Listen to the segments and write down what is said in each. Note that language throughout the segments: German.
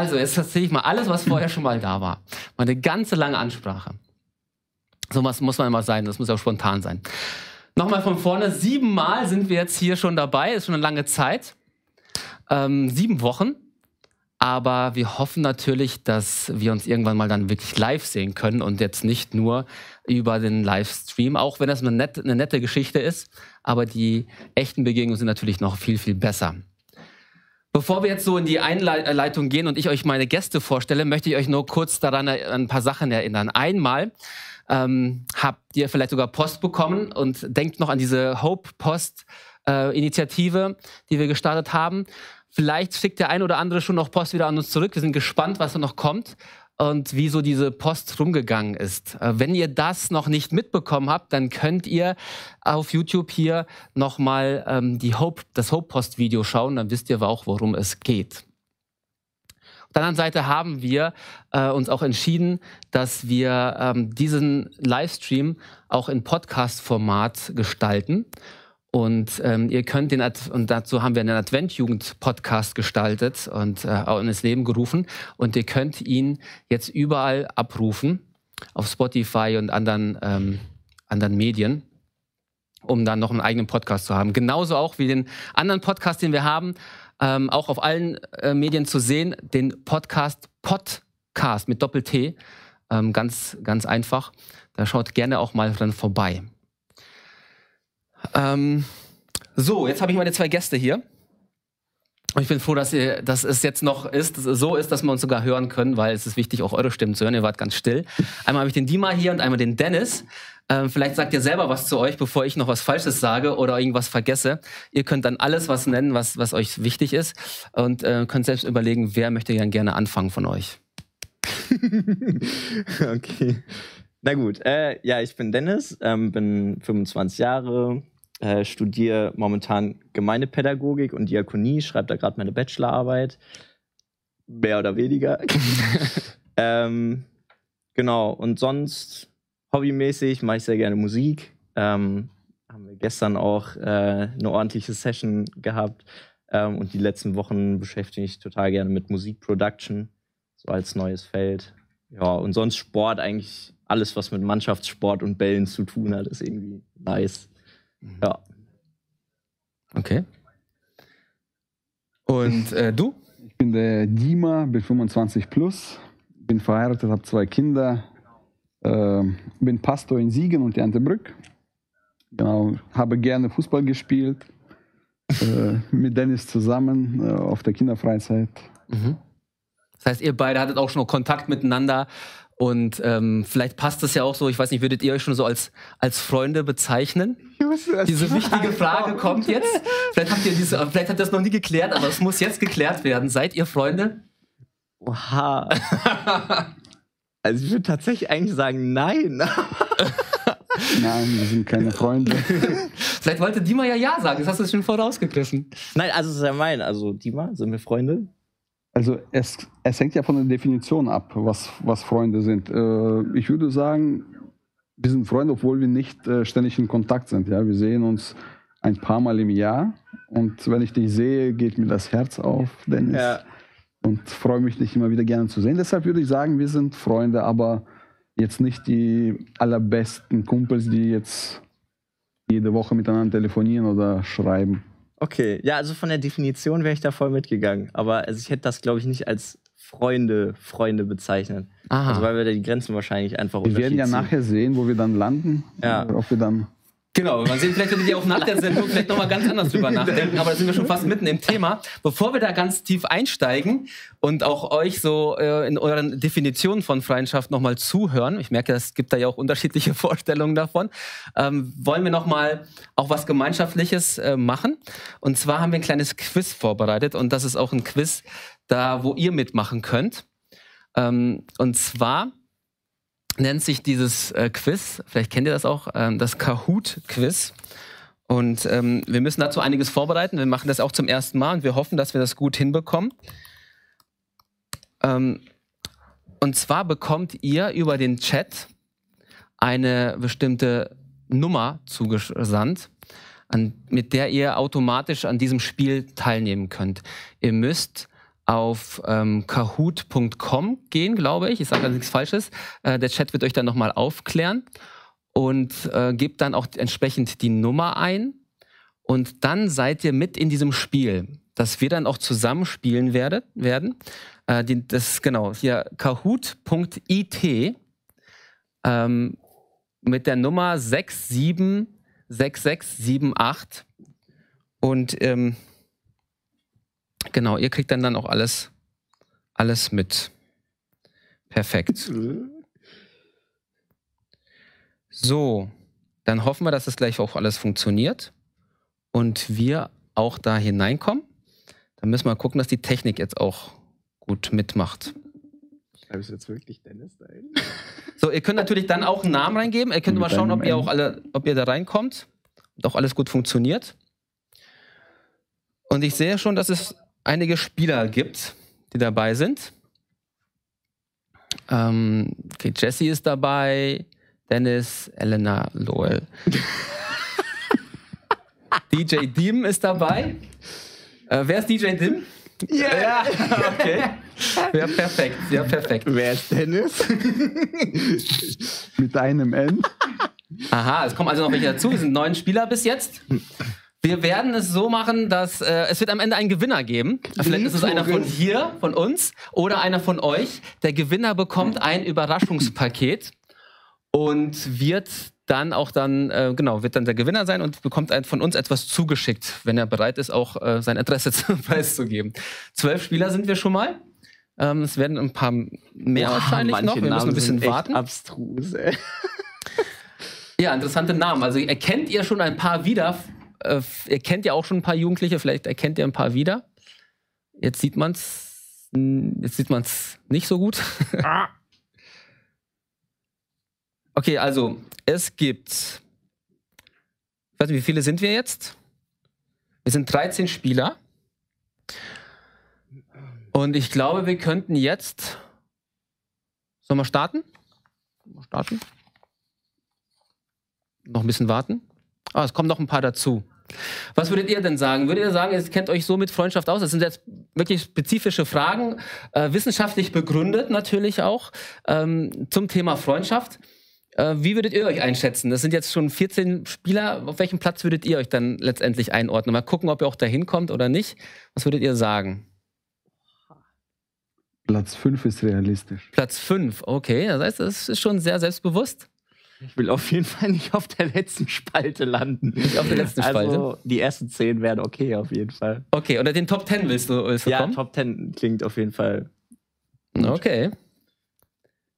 Also, jetzt erzähle ich mal alles, was vorher schon mal da war. Meine ganze lange Ansprache. So was muss man immer sein, das muss auch spontan sein. Nochmal von vorne, siebenmal sind wir jetzt hier schon dabei, ist schon eine lange Zeit. Ähm, sieben Wochen. Aber wir hoffen natürlich, dass wir uns irgendwann mal dann wirklich live sehen können und jetzt nicht nur über den Livestream, auch wenn das eine nette, eine nette Geschichte ist. Aber die echten Begegnungen sind natürlich noch viel, viel besser. Bevor wir jetzt so in die Einleitung gehen und ich euch meine Gäste vorstelle, möchte ich euch nur kurz daran an ein paar Sachen erinnern. Einmal ähm, habt ihr vielleicht sogar Post bekommen und denkt noch an diese Hope Post äh, Initiative, die wir gestartet haben. Vielleicht schickt der ein oder andere schon noch Post wieder an uns zurück. Wir sind gespannt, was da noch kommt und wie so diese Post rumgegangen ist. Äh, wenn ihr das noch nicht mitbekommen habt, dann könnt ihr auf YouTube hier nochmal ähm, die Hope, das Hope-Post-Video schauen, dann wisst ihr auch, worum es geht. Auf der anderen Seite haben wir äh, uns auch entschieden, dass wir ähm, diesen Livestream auch in Podcast-Format gestalten. Und ähm, ihr könnt den, Ad und dazu haben wir einen Adventjugend-Podcast gestaltet und äh, auch ins Leben gerufen. Und ihr könnt ihn jetzt überall abrufen, auf Spotify und anderen, ähm, anderen Medien, um dann noch einen eigenen Podcast zu haben. Genauso auch wie den anderen Podcast, den wir haben, ähm, auch auf allen äh, Medien zu sehen, den Podcast Podcast mit Doppel-T. Ähm, ganz, ganz einfach. Da schaut gerne auch mal dann vorbei. Ähm, so, jetzt habe ich meine zwei Gäste hier. Und ich bin froh, dass, ihr, dass es jetzt noch ist, so ist, dass wir uns sogar hören können, weil es ist wichtig, auch eure Stimmen zu hören. Ihr wart ganz still. Einmal habe ich den Dima hier und einmal den Dennis. Ähm, vielleicht sagt ihr selber was zu euch, bevor ich noch was Falsches sage oder irgendwas vergesse. Ihr könnt dann alles was nennen, was, was euch wichtig ist und äh, könnt selbst überlegen, wer möchte dann gerne anfangen von euch. okay. Na gut, äh, ja, ich bin Dennis, ähm, bin 25 Jahre, äh, studiere momentan Gemeindepädagogik und Diakonie, schreibe da gerade meine Bachelorarbeit. Mehr oder weniger. ähm, genau, und sonst hobbymäßig mache ich sehr gerne Musik. Ähm, haben wir gestern auch äh, eine ordentliche Session gehabt. Ähm, und die letzten Wochen beschäftige ich total gerne mit Musikproduction, so als neues Feld. Ja, und sonst Sport, eigentlich alles, was mit Mannschaftssport und Bällen zu tun hat, ist irgendwie nice. Mhm. Ja. Okay. Und äh, du? Ich bin der Dima, bin 25 plus, bin verheiratet, habe zwei Kinder, äh, bin Pastor in Siegen und Erntebrück. Genau, habe gerne Fußball gespielt, äh, mit Dennis zusammen äh, auf der Kinderfreizeit. Mhm. Das heißt, ihr beide hattet auch schon Kontakt miteinander und ähm, vielleicht passt das ja auch so, ich weiß nicht, würdet ihr euch schon so als, als Freunde bezeichnen? Diese wichtige Frage kommt jetzt. Vielleicht habt ihr diese, vielleicht habt ihr das noch nie geklärt, aber es muss jetzt geklärt werden. Seid ihr Freunde? Oha. also ich würde tatsächlich eigentlich sagen, nein. Nein, wir sind keine Freunde. Vielleicht wollte Dima ja Ja sagen, das hast du schon vorausgegriffen. Nein, also das ist ja mein. Also Dima, sind wir Freunde? Also es, es hängt ja von der Definition ab, was, was Freunde sind. Äh, ich würde sagen, wir sind Freunde, obwohl wir nicht äh, ständig in Kontakt sind. Ja? Wir sehen uns ein paar Mal im Jahr und wenn ich dich sehe, geht mir das Herz auf, Dennis. Ja. Und freue mich, dich immer wieder gerne zu sehen. Deshalb würde ich sagen, wir sind Freunde, aber jetzt nicht die allerbesten Kumpels, die jetzt jede Woche miteinander telefonieren oder schreiben. Okay, ja, also von der Definition wäre ich da voll mitgegangen. Aber also ich hätte das, glaube ich, nicht als Freunde, Freunde bezeichnet. Aha. Also weil wir da die Grenzen wahrscheinlich einfach Wir werden ja nachher sehen, wo wir dann landen. Ja. Ob wir dann Genau, man sehen, vielleicht würdet ihr auch nach der Sendung vielleicht nochmal ganz anders drüber nachdenken, aber da sind wir schon fast mitten im Thema. Bevor wir da ganz tief einsteigen und auch euch so äh, in euren Definitionen von Freundschaft nochmal zuhören, ich merke, es gibt da ja auch unterschiedliche Vorstellungen davon, ähm, wollen wir nochmal auch was Gemeinschaftliches äh, machen. Und zwar haben wir ein kleines Quiz vorbereitet und das ist auch ein Quiz, da wo ihr mitmachen könnt. Ähm, und zwar nennt sich dieses äh, Quiz, vielleicht kennt ihr das auch, ähm, das Kahoot-Quiz. Und ähm, wir müssen dazu einiges vorbereiten. Wir machen das auch zum ersten Mal und wir hoffen, dass wir das gut hinbekommen. Ähm, und zwar bekommt ihr über den Chat eine bestimmte Nummer zugesandt, an, mit der ihr automatisch an diesem Spiel teilnehmen könnt. Ihr müsst auf ähm, kahoot.com gehen, glaube ich. Ich sage da nichts Falsches. Äh, der Chat wird euch dann nochmal aufklären und äh, gebt dann auch entsprechend die Nummer ein. Und dann seid ihr mit in diesem Spiel, das wir dann auch zusammenspielen werde, werden. Äh, die, das genau hier kahoot.it ähm, mit der Nummer 676678. Und ähm, genau, ihr kriegt dann, dann auch alles, alles mit. Perfekt. So, dann hoffen wir, dass das gleich auch alles funktioniert und wir auch da hineinkommen. Dann müssen wir gucken, dass die Technik jetzt auch gut mitmacht. Schreibst du jetzt wirklich Dennis da hin? So, ihr könnt natürlich dann auch einen Namen reingeben. Ihr könnt mal schauen, ob ihr auch alle, ob ihr da reinkommt und auch alles gut funktioniert. Und ich sehe schon, dass es einige Spieler gibt, die dabei sind. Ähm, okay, Jesse ist dabei, Dennis, Elena, Lowell. DJ Dim ist dabei. Äh, wer ist DJ Dim? Ja, okay. Ja, perfekt. Ja, perfekt. Wer ist Dennis? Mit einem N. Aha, es kommen also noch welche dazu. Wir sind neun Spieler bis jetzt. Wir werden es so machen, dass äh, es wird am Ende einen Gewinner geben. Vielleicht ist es einer von hier, von uns, oder einer von euch. Der Gewinner bekommt ein Überraschungspaket und wird dann auch dann, äh, genau, wird dann der Gewinner sein und bekommt ein, von uns etwas zugeschickt, wenn er bereit ist, auch äh, sein zum preiszugeben. Zwölf Spieler sind wir schon mal. Ähm, es werden ein paar mehr wahrscheinlich Manche noch. Wir müssen Namen ein bisschen warten. Abstrus, ey. Ja, interessante Namen. Also erkennt ihr schon ein paar wieder? Äh, ihr kennt ja auch schon ein paar Jugendliche, vielleicht erkennt ihr ein paar wieder. Jetzt sieht man's, jetzt sieht man's nicht so gut. okay, also es gibt, ich weiß nicht, wie viele sind wir jetzt? Wir sind 13 Spieler. Und ich glaube, wir könnten jetzt, sollen wir starten? Sollen wir starten? noch ein bisschen warten. Ah, es kommen noch ein paar dazu. Was würdet ihr denn sagen? Würdet ihr sagen, ihr kennt euch so mit Freundschaft aus? Das sind jetzt wirklich spezifische Fragen, äh, wissenschaftlich begründet natürlich auch, ähm, zum Thema Freundschaft. Äh, wie würdet ihr euch einschätzen? Das sind jetzt schon 14 Spieler. Auf welchem Platz würdet ihr euch dann letztendlich einordnen? Mal gucken, ob ihr auch da hinkommt oder nicht. Was würdet ihr sagen? Platz 5 ist realistisch. Platz 5, okay. Das heißt, das ist schon sehr selbstbewusst. Ich will auf jeden Fall nicht auf der letzten Spalte landen. Nicht auf der letzten Spalte? Also, die ersten zehn wären okay, auf jeden Fall. Okay, oder den Top 10 willst du, willst du Ja, kommen? Top 10 klingt auf jeden Fall. Okay.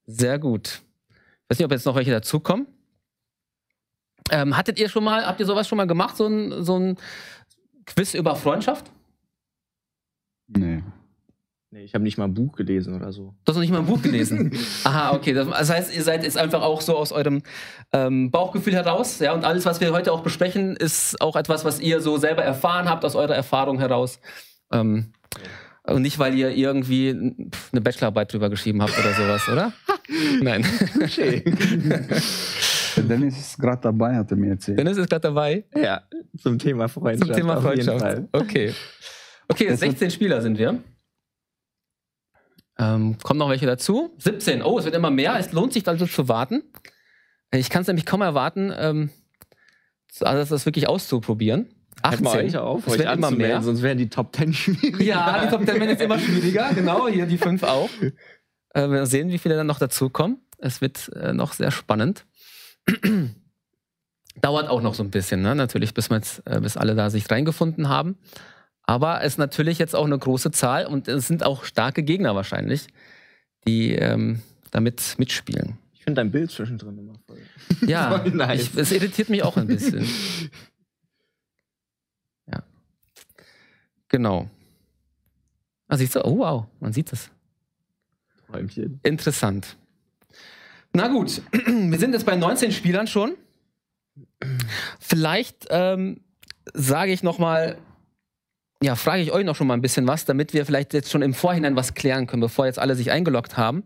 Sehr gut. Ich weiß nicht, ob jetzt noch welche dazukommen. Ähm, hattet ihr schon mal, habt ihr sowas schon mal gemacht, so ein, so ein Quiz über Freundschaft? Nee. Nee, ich habe nicht mal ein Buch gelesen oder so. Du hast noch nicht mal ein Buch gelesen. Aha, okay. Das, heißt, ihr seid jetzt einfach auch so aus eurem ähm, Bauchgefühl heraus, ja, und alles, was wir heute auch besprechen, ist auch etwas, was ihr so selber erfahren habt, aus eurer Erfahrung heraus. Ähm, und nicht, weil ihr irgendwie eine Bachelorarbeit drüber geschrieben habt oder sowas, oder? Nein. Dennis ist gerade dabei, hat er mir erzählt. Dennis ist gerade dabei. Ja, zum Thema Freundschaft. Zum Thema auf jeden Freundschaft. Fall. Okay. Okay, Das wird- 16 Spieler sind wir. Ähm, kommen noch welche dazu? 17. Oh, es wird immer mehr. Es lohnt sich also zu warten. Ich kann es nämlich kaum erwarten, ähm, also das wirklich auszuprobieren. Hört mal 18. euch auf, es euch wird immer mehr. sonst wären die Top 10 schwierig. Ja, die Top 10 werden jetzt immer schwieriger. Genau, hier die 5 auch. Äh, wir sehen, wie viele dann noch dazukommen. Es wird äh, noch sehr spannend. Dauert auch noch so ein bisschen, ne? natürlich, bis, jetzt, äh, bis alle da sich reingefunden haben. Aber es ist natürlich jetzt auch eine große Zahl und es sind auch starke Gegner wahrscheinlich, die ähm, damit mitspielen. Ich finde dein Bild zwischendrin immer voll. Ja, Voll nice. ich, es irritiert mich auch ein bisschen. Ja. Genau. Ah, siehst du? Oh, wow, man sieht es. Träumchen. Interessant. Na gut, wir sind jetzt bei 19 Spielern schon. Vielleicht ähm, sage ich noch mal, ja, frage ich euch noch schon mal ein bisschen was, damit wir vielleicht jetzt schon im Vorhinein was klären können, bevor jetzt alle sich eingeloggt haben.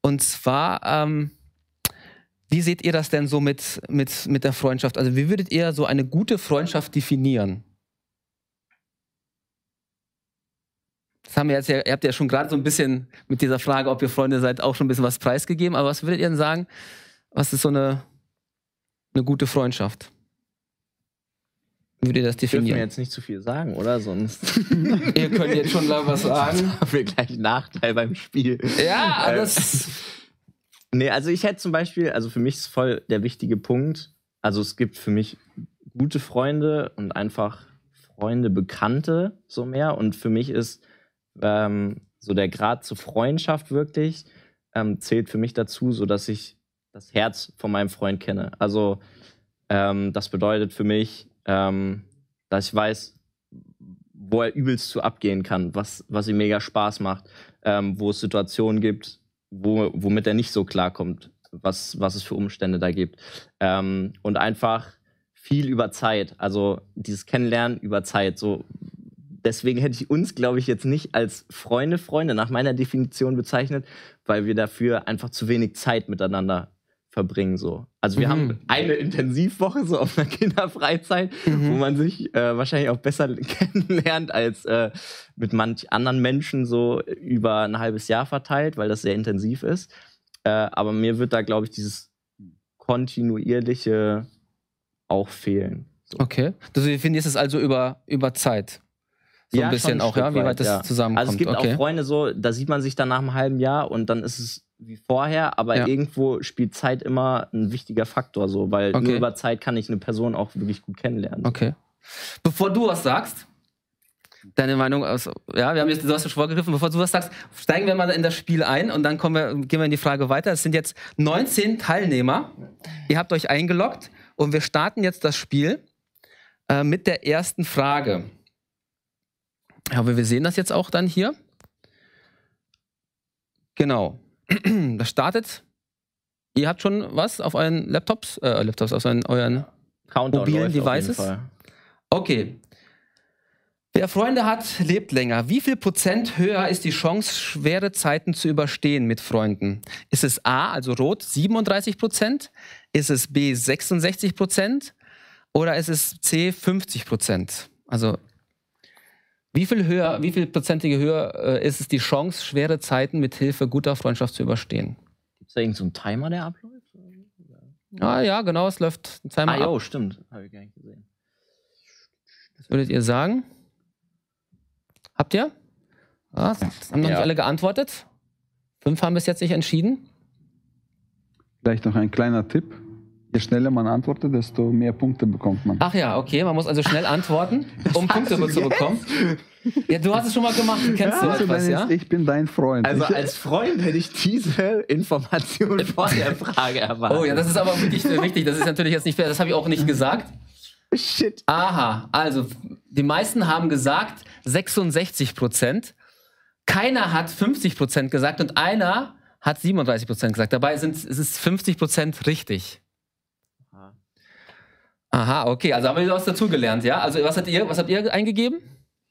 Und zwar, ähm, wie seht ihr das denn so mit, mit, mit der Freundschaft? Also wie würdet ihr so eine gute Freundschaft definieren? Das haben wir jetzt ja, ihr habt ja schon gerade so ein bisschen mit dieser Frage, ob ihr Freunde seid, auch schon ein bisschen was preisgegeben. Aber was würdet ihr denn sagen? Was ist so eine, eine gute Freundschaft? Ihr das Dürfen wir definieren? jetzt nicht zu viel sagen, oder? Sonst Ihr könnt jetzt schon mal was sagen. haben wir gleich Nachteil beim Spiel. Ja, Äh, das. Nee, also ich hätte zum Beispiel, also für mich ist voll der wichtige Punkt, also es gibt für mich gute Freunde und einfach Freunde, Bekannte so mehr. Und für mich ist ähm, so der Grad zur Freundschaft wirklich, ähm, zählt für mich dazu, so dass ich das Herz von meinem Freund kenne. Also ähm, das bedeutet für mich, ähm, dass ich weiß, wo er übelst zu abgehen kann, was, was ihm mega Spaß macht, ähm, wo es Situationen gibt, wo, womit er nicht so klarkommt, was, was es für Umstände da gibt. Ähm, und einfach viel über Zeit, also dieses Kennenlernen über Zeit. So, deswegen hätte ich uns, glaube ich, jetzt nicht als Freunde, Freunde nach meiner Definition bezeichnet, weil wir dafür einfach zu wenig Zeit miteinander verbringen. So. Also wir Mhm. haben eine Intensivwoche so auf einer Kinderfreizeit, wo Mhm. man sich äh, wahrscheinlich auch besser kennenlernt als äh, mit manch anderen Menschen so über ein halbes Jahr verteilt, weil das sehr intensiv ist. Äh, aber mir wird da, glaube ich, dieses kontinuierliche auch fehlen. So. Okay. Du definierst es also über, über Zeit. So Ja, ein bisschen ein auch, ja, wie weit weit, das ja. zusammenkommt. Also es gibt okay. auch Freunde so, da sieht man sich dann nach einem halben Jahr und dann ist es wie vorher, aber Ja. irgendwo spielt Zeit immer ein wichtiger Faktor so, weil Okay. nur über Zeit kann ich eine Person auch wirklich gut kennenlernen. Okay. Bevor du was sagst, deine Meinung aus, ja, wir haben jetzt, du hast schon vorgegriffen, bevor du was sagst, steigen wir mal in das Spiel ein und dann kommen wir, gehen wir in die Frage weiter. Es sind jetzt 19 Teilnehmer. Ihr habt euch eingeloggt und wir starten jetzt das Spiel äh, mit der ersten Frage. Aber wir sehen das jetzt auch dann hier. Genau. Das startet. Ihr habt schon was auf euren Laptops, äh, Laptops, auf euren, euren Countdown Mobilen Devices? Okay. Wer Freunde hat, lebt länger. Wie viel Prozent höher ist die Chance, schwere Zeiten zu überstehen mit Freunden? Ist es A, also rot, 37 Prozent? Ist es B, 66 Prozent? Oder ist es C, 50 Prozent? Also, wie viel höher, wie viel prozentige höher äh, ist es die Chance, schwere Zeiten mit Hilfe guter Freundschaft zu überstehen? Gibt es da irgendeinen so einen Timer, der abläuft? Ah ja, genau, es läuft Ah, zweimal ab. jo, stimmt. Habe ich gar nicht gesehen. Was würdet ihr sagen? Habt ihr? Ah, haben noch nicht Ja. alle geantwortet. Fünf haben bis jetzt nicht entschieden. Vielleicht noch ein kleiner Tipp. Je schneller man antwortet, desto mehr Punkte bekommt man. Ach ja, okay, man muss also schnell antworten, um Punkte zu bekommen. Ja, du hast es schon mal gemacht, du kennst so Siehst du, etwas, Dennis, ja? Ich bin dein Freund. Also als Freund hätte ich diese Information vor der Frage erwartet. Oh ja, das ist aber wirklich wichtig. Das ist natürlich jetzt nicht fair. Das habe ich auch nicht gesagt. Shit. Aha, also die meisten haben gesagt 66 Prozent. Keiner hat 50 Prozent gesagt und einer hat 37 Prozent gesagt. Dabei sind es ist 50 Prozent richtig. Aha, okay, also haben wir was dazugelernt, ja? Also was habt ihr, was habt ihr eingegeben?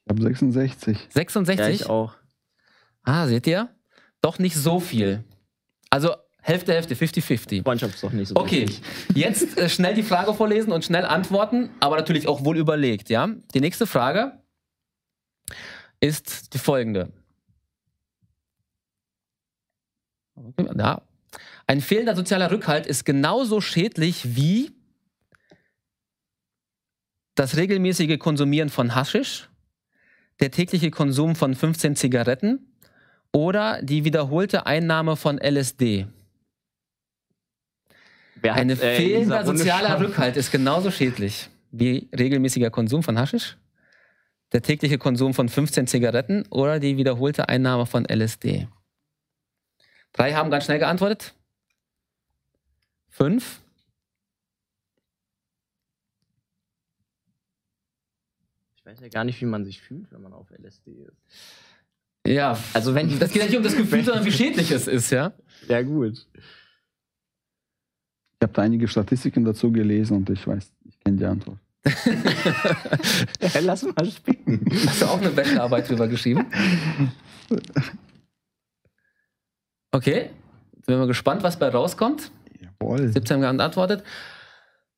ich habe 66. 66? Ja, ich auch. Ah, seht ihr? Doch nicht so viel. Also Hälfte, Hälfte, 50-50. Freundschaft ist doch nicht so Okay, wichtig. jetzt äh, schnell die Frage vorlesen und schnell antworten, aber natürlich auch wohl überlegt, ja? Die nächste Frage ist die folgende. Ja. Ein fehlender sozialer Rückhalt ist genauso schädlich wie das regelmäßige Konsumieren von Haschisch, der tägliche Konsum von 15 Zigaretten oder die wiederholte Einnahme von LSD. Wer Ein äh, fehlender sozialer Rückhalt ist genauso schädlich wie regelmäßiger Konsum von Haschisch, der tägliche Konsum von 15 Zigaretten oder die wiederholte Einnahme von LSD. Drei haben ganz schnell geantwortet. Fünf. Ich weiß ja gar nicht, wie man sich fühlt, wenn man auf LSD ist. Ja, Also wenn das geht ja nicht um das Gefühl, sondern wie schädlich es ist, ja. Ja, gut. Ich habe da einige Statistiken dazu gelesen und ich weiß, ich kenne die Antwort. Lass mal spicken. Hast du auch eine Bachelorarbeit drüber geschrieben? Okay, sind wir mal gespannt, was bei rauskommt. Jawohl. 17 haben geantwortet.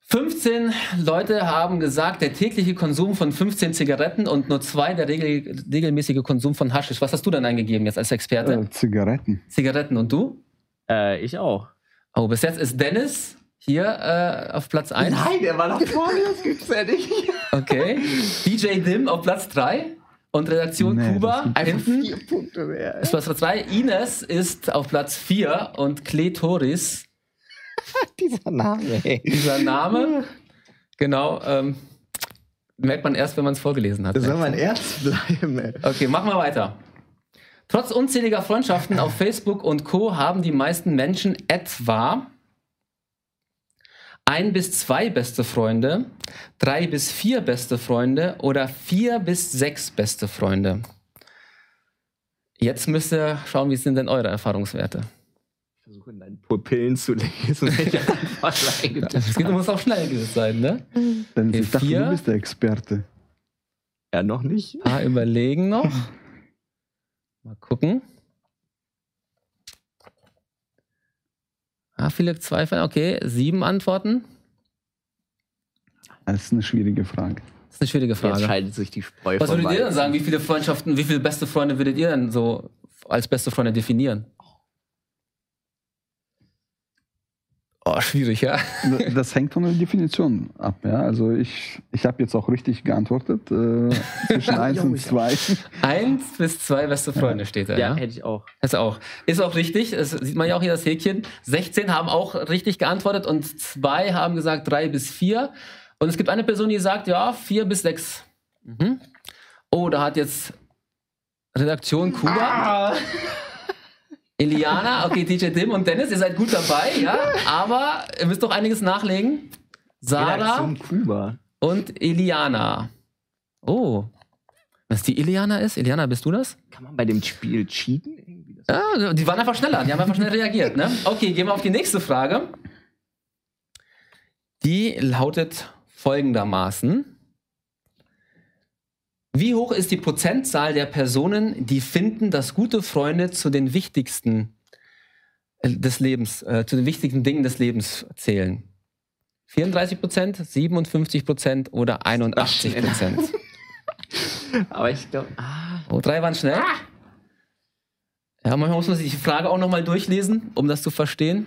15 Leute haben gesagt, der tägliche Konsum von 15 Zigaretten und nur zwei der regel regelmäßige Konsum von Haschisch. Was hast du denn eingegeben jetzt als Experte? Äh, Zigaretten. Zigaretten und du? Äh, ich auch. Oh, bis jetzt ist Dennis hier äh, auf Platz 1. Nein, der war noch vor mir, das gibt's ja nicht. Okay. DJ Dim auf Platz 3. Und Redaktion Nee, Kuba hinten vier Punkte mehr. ist Platz 3. Ines ist auf Platz 4 und Kletoris, Dieser Name, ey. dieser Name, genau, ähm, merkt man erst, wenn man es vorgelesen hat. Das soll mein Ernst bleiben, ey. Okay, machen wir weiter. Trotz unzähliger Freundschaften auf Facebook und Co. haben die meisten Menschen etwa ein bis zwei beste Freunde, drei bis vier beste Freunde oder vier bis sechs beste Freunde. Jetzt müsst ihr schauen, wie sind denn eure Erfahrungswerte. Ich versuche in deinen Pupillen zu lesen, welche Antwort Es muss auch schnell sein, ne? Denn Okay, ich dachte, vier. du bist der Experte. Ja, noch nicht. Paar überlegen noch. Mal gucken. Ah, viele zweifeln. Okay, sieben Antworten. Das ist eine schwierige Frage. Das ist eine schwierige Jetzt Frage. scheidet sich die Spreu Was würdet ihr denn sagen? Wie viele Freundschaften, wie viele beste Freunde würdet ihr denn so als beste Freunde definieren? Oh, schwierig, ja. Das hängt von der Definition ab. Ja? Also ich, ich habe jetzt auch richtig geantwortet. Äh, zwischen 1 und 2. Eins bis zwei beste Freunde steht da, Ja, ja? hätte ich auch. Ist auch. Ist auch richtig. Das sieht man ja auch hier das Häkchen. 16 haben auch richtig geantwortet und zwei haben gesagt drei bis vier. Und es gibt eine Person, die sagt, ja, vier bis sechs. Mhm. Oh, da hat jetzt Redaktion Kuba. Eliana, okay, DJ Dim und Dennis, ihr seid gut dabei, ja. Aber ihr müsst doch einiges nachlegen. Sarah und Eliana. Oh. Was die Eliana ist? Eliana, bist du das? Kann man bei dem Spiel cheaten? Ja, die waren einfach schneller, die haben einfach schnell reagiert. Ne? Okay, gehen wir auf die nächste Frage. Die lautet folgendermaßen. Wie hoch ist die Prozentzahl der Personen, die finden, dass gute Freunde zu den wichtigsten äh, des Lebens, äh, zu den wichtigsten Dingen des Lebens zählen? 34 Prozent, 57 Prozent oder 81 Prozent? Aber ich glaube, ah, Oh, drei waren schnell. Ja, manchmal muss man sich die Frage auch nochmal durchlesen, um das zu verstehen.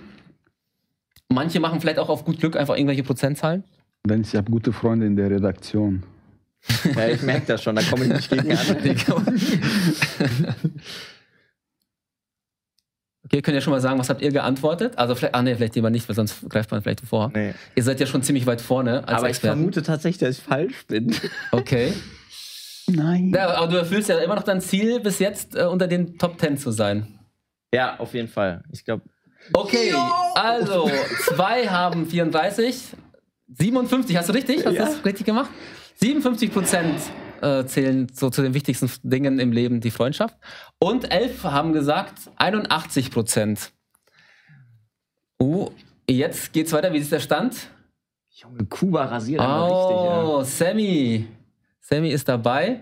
Manche machen vielleicht auch auf gut Glück einfach irgendwelche Prozentzahlen. Denn ich habe gute Freunde in der Redaktion. ja, ich merke das schon, da komme ich nicht gegen an. Okay, könnt ihr schon mal sagen, was habt ihr geantwortet? Also vielleicht, ah nee, vielleicht lieber nicht, weil sonst greift man vielleicht vor. Nee. Ihr seid ja schon ziemlich weit vorne als Aber ich Experten. vermute tatsächlich, dass ich falsch bin. Okay. Nein. Ja, aber du erfüllst ja immer noch dein Ziel, bis jetzt äh, unter den Top 10 zu sein. Ja, auf jeden Fall. Ich glaube, Okay, also zwei haben 34, 57, hast du richtig? Hast du Ja. das richtig gemacht? 57 Prozent äh, zählen so zu den wichtigsten Dingen im Leben die Freundschaft. Und elf haben gesagt 81 Prozent. Uh, jetzt geht's weiter. Wie ist der Stand? Junge, Kuba rasiert einmal richtig. Oh, Sammy. Sammy ist dabei.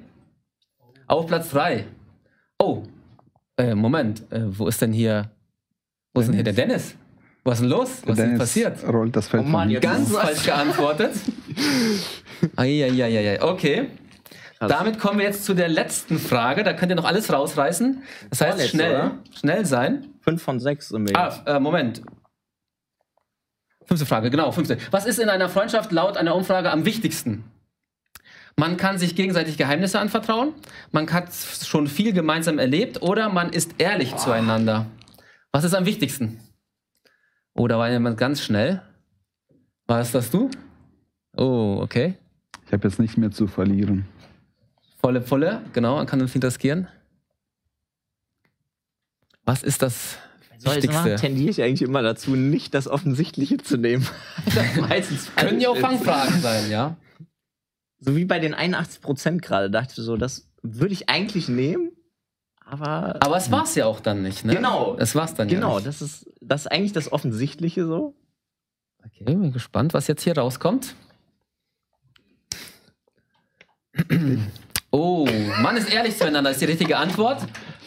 Auf Platz 3. Oh, äh, Moment. Äh, wo ist denn hier. Wo ist denn hier der Dennis? Was ist denn los? Was ist denn Dennis passiert? rollt das Feld Oh Mann, jetzt- Ganz falsch geantwortet. Eieieiei. Okay. Krass. Damit kommen wir jetzt zu der letzten Frage. Da könnt ihr noch alles rausreißen. Das heißt, Vorletzte, schnell, oder? schnell sein. Fünf von sechs wir Ah, äh, Moment. Fünfte Frage, genau, fünfte. Was ist in einer Freundschaft laut einer Umfrage am wichtigsten? Man kann sich gegenseitig Geheimnisse anvertrauen, man hat schon viel gemeinsam erlebt oder man ist ehrlich zueinander. Was ist am wichtigsten? Oh, da war jemand ganz schnell. War es das du? Oh, okay. Ich habe jetzt nichts mehr zu verlieren. Volle Pulle, genau, man kann viel riskieren. Was ist das Soll ich Wichtigste? tendiere ich eigentlich immer dazu, nicht das Offensichtliche zu nehmen. meistens Können ja auch. Fangfragen sein, ja? So wie bei den 81 Prozent gerade, dachte ich so, das würde ich eigentlich nehmen, aber. Aber es war's ja auch dann nicht, ne? Genau. Es war's dann genau, ja nicht. das ist, das ist eigentlich das Offensichtliche so. Okay, bin gespannt, was jetzt hier rauskommt. Oh, man ist ehrlich zueinander, ist die richtige Antwort.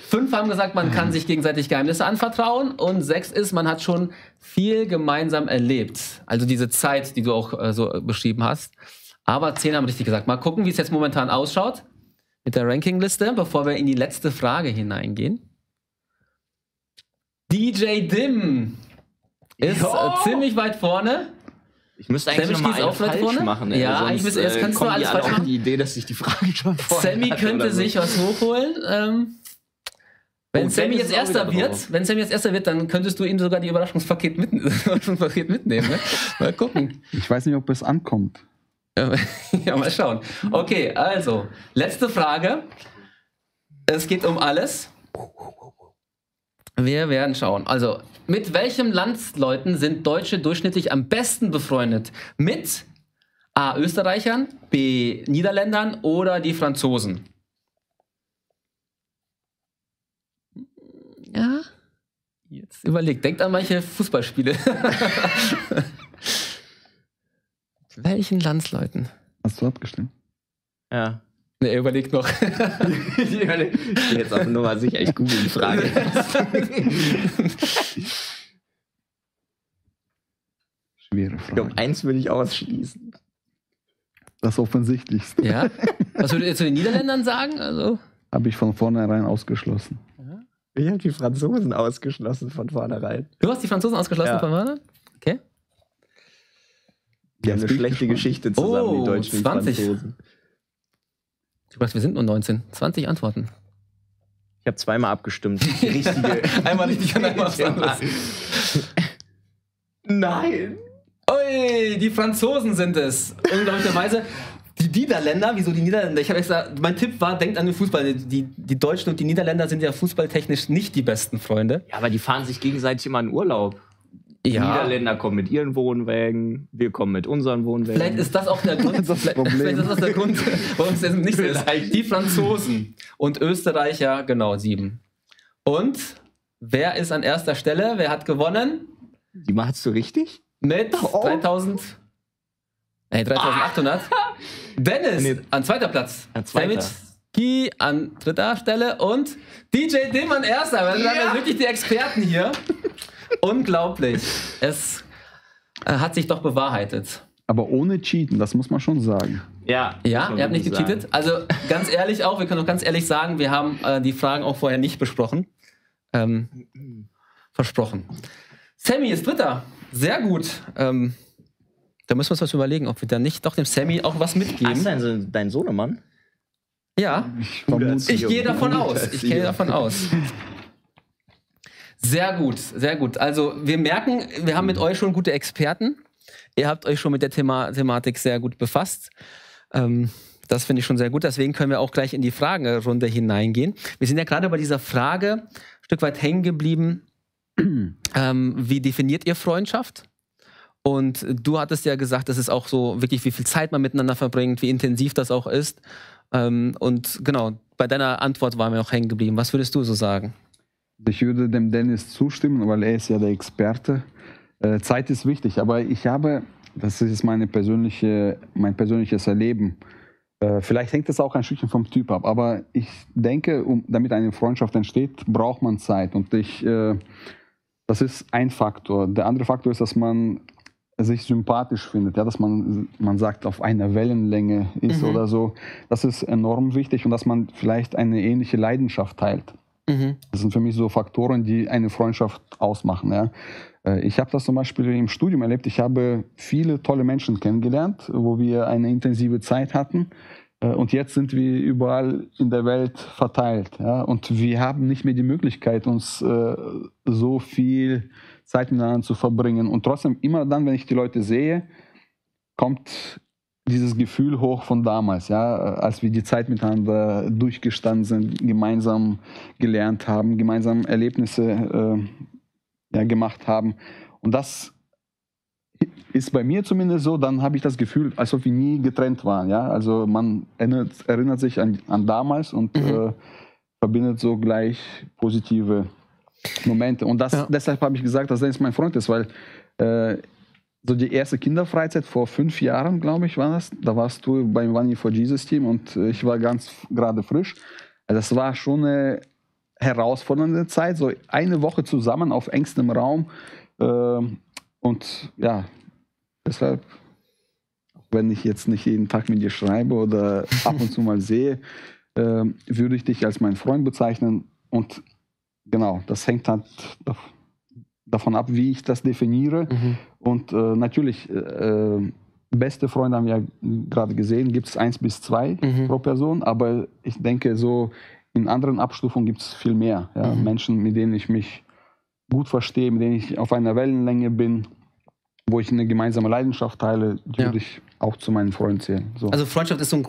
Fünf haben gesagt, man kann sich gegenseitig Geheimnisse anvertrauen. Und sechs ist, man hat schon viel gemeinsam erlebt. Also diese Zeit, die du auch äh, so beschrieben hast. Aber zehn haben richtig gesagt. Mal gucken, wie es jetzt momentan ausschaut mit der Rankingliste, bevor wir in die letzte Frage hineingehen. DJ Dim ist äh, ziemlich weit vorne. Ich müsste eigentlich Sammy noch mal auch weit falsch vorne? machen. ey, Ja, sonst, eigentlich müsste- jetzt äh, kannst du alles falsch machen. die Idee, dass ich die Frage schon vorher Sammy könnte sich was hochholen. Ähm, wenn Oh, Sammy jetzt erster wird, drauf. wenn Sammy jetzt erster wird, dann könntest du ihm sogar die Überraschungspaket, mit, Überraschungspaket mitnehmen. Ne? Mal gucken. Ich weiß nicht, ob es ankommt. ja, mal schauen. Okay, also, letzte Frage. Es geht um alles. Wir werden schauen. Also, mit welchem Landsleuten sind Deutsche durchschnittlich am besten befreundet? Mit A. Österreichern, B. Niederländern oder die Franzosen? Ja. Jetzt überlegt, denkt an manche Fußballspiele. Welchen Landsleuten? Hast du abgestimmt? Ja. Ne, er überlegt noch. ich überleg- ich geh jetzt auf Nummer sicher, ich google die Frage. Schwere Ich glaube, Frage. eins würde ich ausschließen. Das Offensichtlichste ja. Was würdet ihr zu den Niederländern sagen? Also, habe ich von vornherein ausgeschlossen. Ich habe die Franzosen ausgeschlossen von vornherein. du hast die Franzosen ausgeschlossen Ja. von Werner? Die haben eine schlechte gespannt. Geschichte zusammen, Oh, die Deutschen und 20. Franzosen. Gedacht, wir sind nur 19. 20 Antworten. Ich habe zweimal abgestimmt. Die richtige. Einmal richtig und einmal was anderes. Nein. Ui, die Franzosen sind es. Unglaublicherweise. Die Niederländer, wieso die Niederländer? Ich habe extra, mein Tipp war, denkt an den Fußball. Die, die Deutschen und die Niederländer sind ja fußballtechnisch nicht die besten Freunde. Ja, aber die fahren sich gegenseitig immer in Urlaub. Die Niederländer kommen mit ihren Wohnwägen, wir kommen mit unseren Wohnwägen. Vielleicht ist das auch der Grund, Das vielleicht, vielleicht ist das der Grund, warum es jetzt nicht so ist. Die Franzosen und Österreicher, genau, sieben. Und wer ist an erster Stelle? Wer hat gewonnen? die machst du richtig? Mit 3000. Nee, 3800. Dennis Nee. an zweiter Platz. An zweiter. Ki an dritter Stelle und DJ Dim an erster. Wir sind ja. wirklich die Experten hier. Unglaublich. Es äh, hat sich doch bewahrheitet. Aber ohne Cheaten, das muss man schon sagen. Ja. Ja, ihr habt nicht gecheatet. Also ganz ehrlich auch, wir können auch ganz ehrlich sagen, wir haben äh, die Fragen auch vorher nicht besprochen. Ähm, versprochen. Sammy ist Dritter. Sehr gut. Ähm, da müssen wir uns was überlegen, ob wir da nicht doch dem Sammy auch was Sagen. Mitgeben. du dein, dein Sohnemann? Ja, Ich ich gehe davon aus. Ich gehe davon aus. Sehr gut, sehr gut. Also wir merken, wir haben mit euch schon gute Experten. Ihr habt euch schon mit der Thema Thematik sehr gut befasst. Ähm, das finde ich schon sehr gut. Deswegen können wir auch gleich in die Fragenrunde hineingehen. Wir sind ja gerade bei dieser Frage ein Stück weit hängen geblieben. ähm, wie definiert ihr Freundschaft? Und du hattest ja gesagt, das ist auch so wirklich, wie viel Zeit man miteinander verbringt, wie intensiv das auch ist. Ähm, und genau, bei deiner Antwort waren wir noch hängen geblieben. Was würdest du so sagen? Ich würde dem Dennis zustimmen, weil er ist ja der Experte. Äh, Zeit ist wichtig, aber ich habe, das ist meine persönliche, mein persönliches Erleben. Äh, vielleicht hängt es auch ein Stückchen vom Typ ab, aber ich denke, um, damit eine Freundschaft entsteht, braucht man Zeit. Und ich, äh, das ist ein Faktor. Der andere Faktor ist, dass man sich sympathisch findet, ja, dass man, man sagt, auf einer Wellenlänge ist Mhm. oder so. Das ist enorm wichtig und dass man vielleicht eine ähnliche Leidenschaft teilt. Mhm. Das sind für mich so Faktoren, die eine Freundschaft ausmachen. Ja. Äh, Ich habe das zum Beispiel im Studium erlebt. Ich habe viele tolle Menschen kennengelernt, wo wir eine intensive Zeit hatten. Äh, Und jetzt sind wir überall in der Welt verteilt. Ja. Und wir haben nicht mehr die Möglichkeit, uns äh, so viel Zeit miteinander zu verbringen. Und trotzdem, immer dann, wenn ich die Leute sehe, kommt dieses Gefühl hoch von damals, ja, als wir die Zeit miteinander durchgestanden sind, gemeinsam gelernt haben, gemeinsam Erlebnisse äh, ja, gemacht haben. Und das ist bei mir zumindest so, dann habe ich das Gefühl, als ob wir nie getrennt waren. Ja? Also man erinnert, erinnert sich an, an damals und Mhm. äh, verbindet so gleich positive Momente. Und das, Ja. deshalb habe ich gesagt, dass Dennis mein Freund ist, weil äh, so die erste Kinderfreizeit vor fünf Jahren, glaube ich, war das. Da warst du beim Money for Jesus Team und äh, ich war ganz gerade frisch. Also Das war schon eine herausfordernde Zeit, so eine Woche zusammen auf engstem Raum. Äh, und ja, deshalb, wenn ich jetzt nicht jeden Tag mit dir schreibe oder ab und zu mal sehe, äh, würde ich dich als meinen Freund bezeichnen. Und genau, das hängt halt davon ab, wie ich das definiere. Mhm. Und äh, natürlich, äh, beste Freunde haben wir ja gerade gesehen, gibt es eins bis zwei mhm. pro Person, aber ich denke, so in anderen Abstufungen gibt es viel mehr. Ja? Mhm. Menschen, mit denen ich mich gut verstehe, mit denen ich auf einer Wellenlänge bin, wo ich eine gemeinsame Leidenschaft teile, die ja. würde ich auch zu meinen Freunden zählen. So. Also Freundschaft ist, so ein,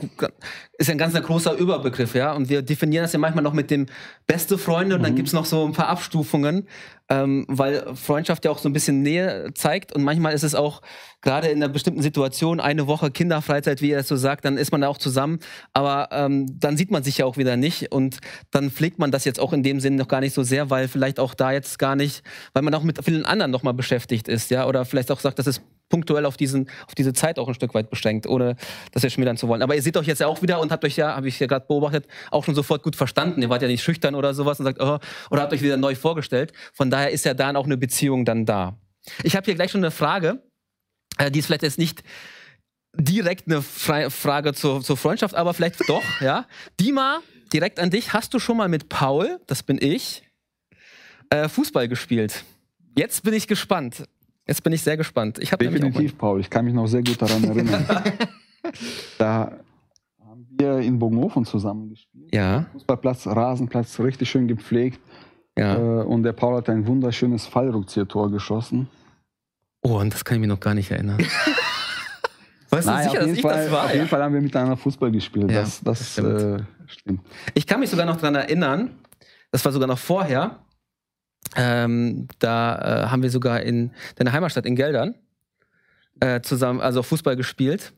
ist ein ganz großer Überbegriff, ja. Und wir definieren das ja manchmal noch mit dem beste Freunde und mhm. dann gibt es noch so ein paar Abstufungen ähm, weil Freundschaft ja auch so ein bisschen Nähe zeigt und manchmal ist es auch gerade in einer bestimmten Situation, eine Woche Kinderfreizeit, wie er es so sagt, dann ist man da auch zusammen, aber ähm, dann sieht man sich ja auch wieder nicht und dann pflegt man das jetzt auch in dem Sinn noch gar nicht so sehr, weil vielleicht auch da jetzt gar nicht, weil man auch mit vielen anderen nochmal beschäftigt ist, ja, oder vielleicht auch sagt, das ist punktuell auf, diesen, auf diese Zeit auch ein Stück weit beschränkt, ohne das jetzt schmälern zu wollen. Aber ihr seht euch jetzt ja auch wieder und habt euch ja, habe ich ja gerade beobachtet, auch schon sofort gut verstanden. Ihr wart ja nicht schüchtern oder sowas und sagt, oh, oder habt euch wieder neu vorgestellt. Von daher ist ja da auch eine Beziehung dann da. Ich habe hier gleich schon eine Frage, äh, die ist vielleicht jetzt nicht direkt eine Frage zur, zur Freundschaft, aber vielleicht doch, ja. Dima, direkt an dich. Hast du schon mal mit Paul, das bin ich, äh, Fußball gespielt? Jetzt bin ich gespannt. Jetzt bin ich sehr gespannt. Ich Definitiv, Paul. Ich kann mich noch sehr gut daran erinnern. da haben wir in Bogenhofen zusammen gespielt. Ja. Fußballplatz, Rasenplatz, richtig schön gepflegt. Ja. Äh, und der Paul hat ein wunderschönes Fallrückzieher-Tor geschossen. Oh, und das kann ich mir noch gar nicht erinnern. weißt du Nein, sicher, dass ich Fall, das war? Auf jeden Fall haben wir miteinander Fußball gespielt. Ja, das, das, das stimmt. Äh, stimmt. Ich kann mich sogar noch daran erinnern, das war sogar noch vorher, ähm, da äh, haben wir sogar in deiner Heimatstadt in Geldern äh, zusammen, also Fußball gespielt.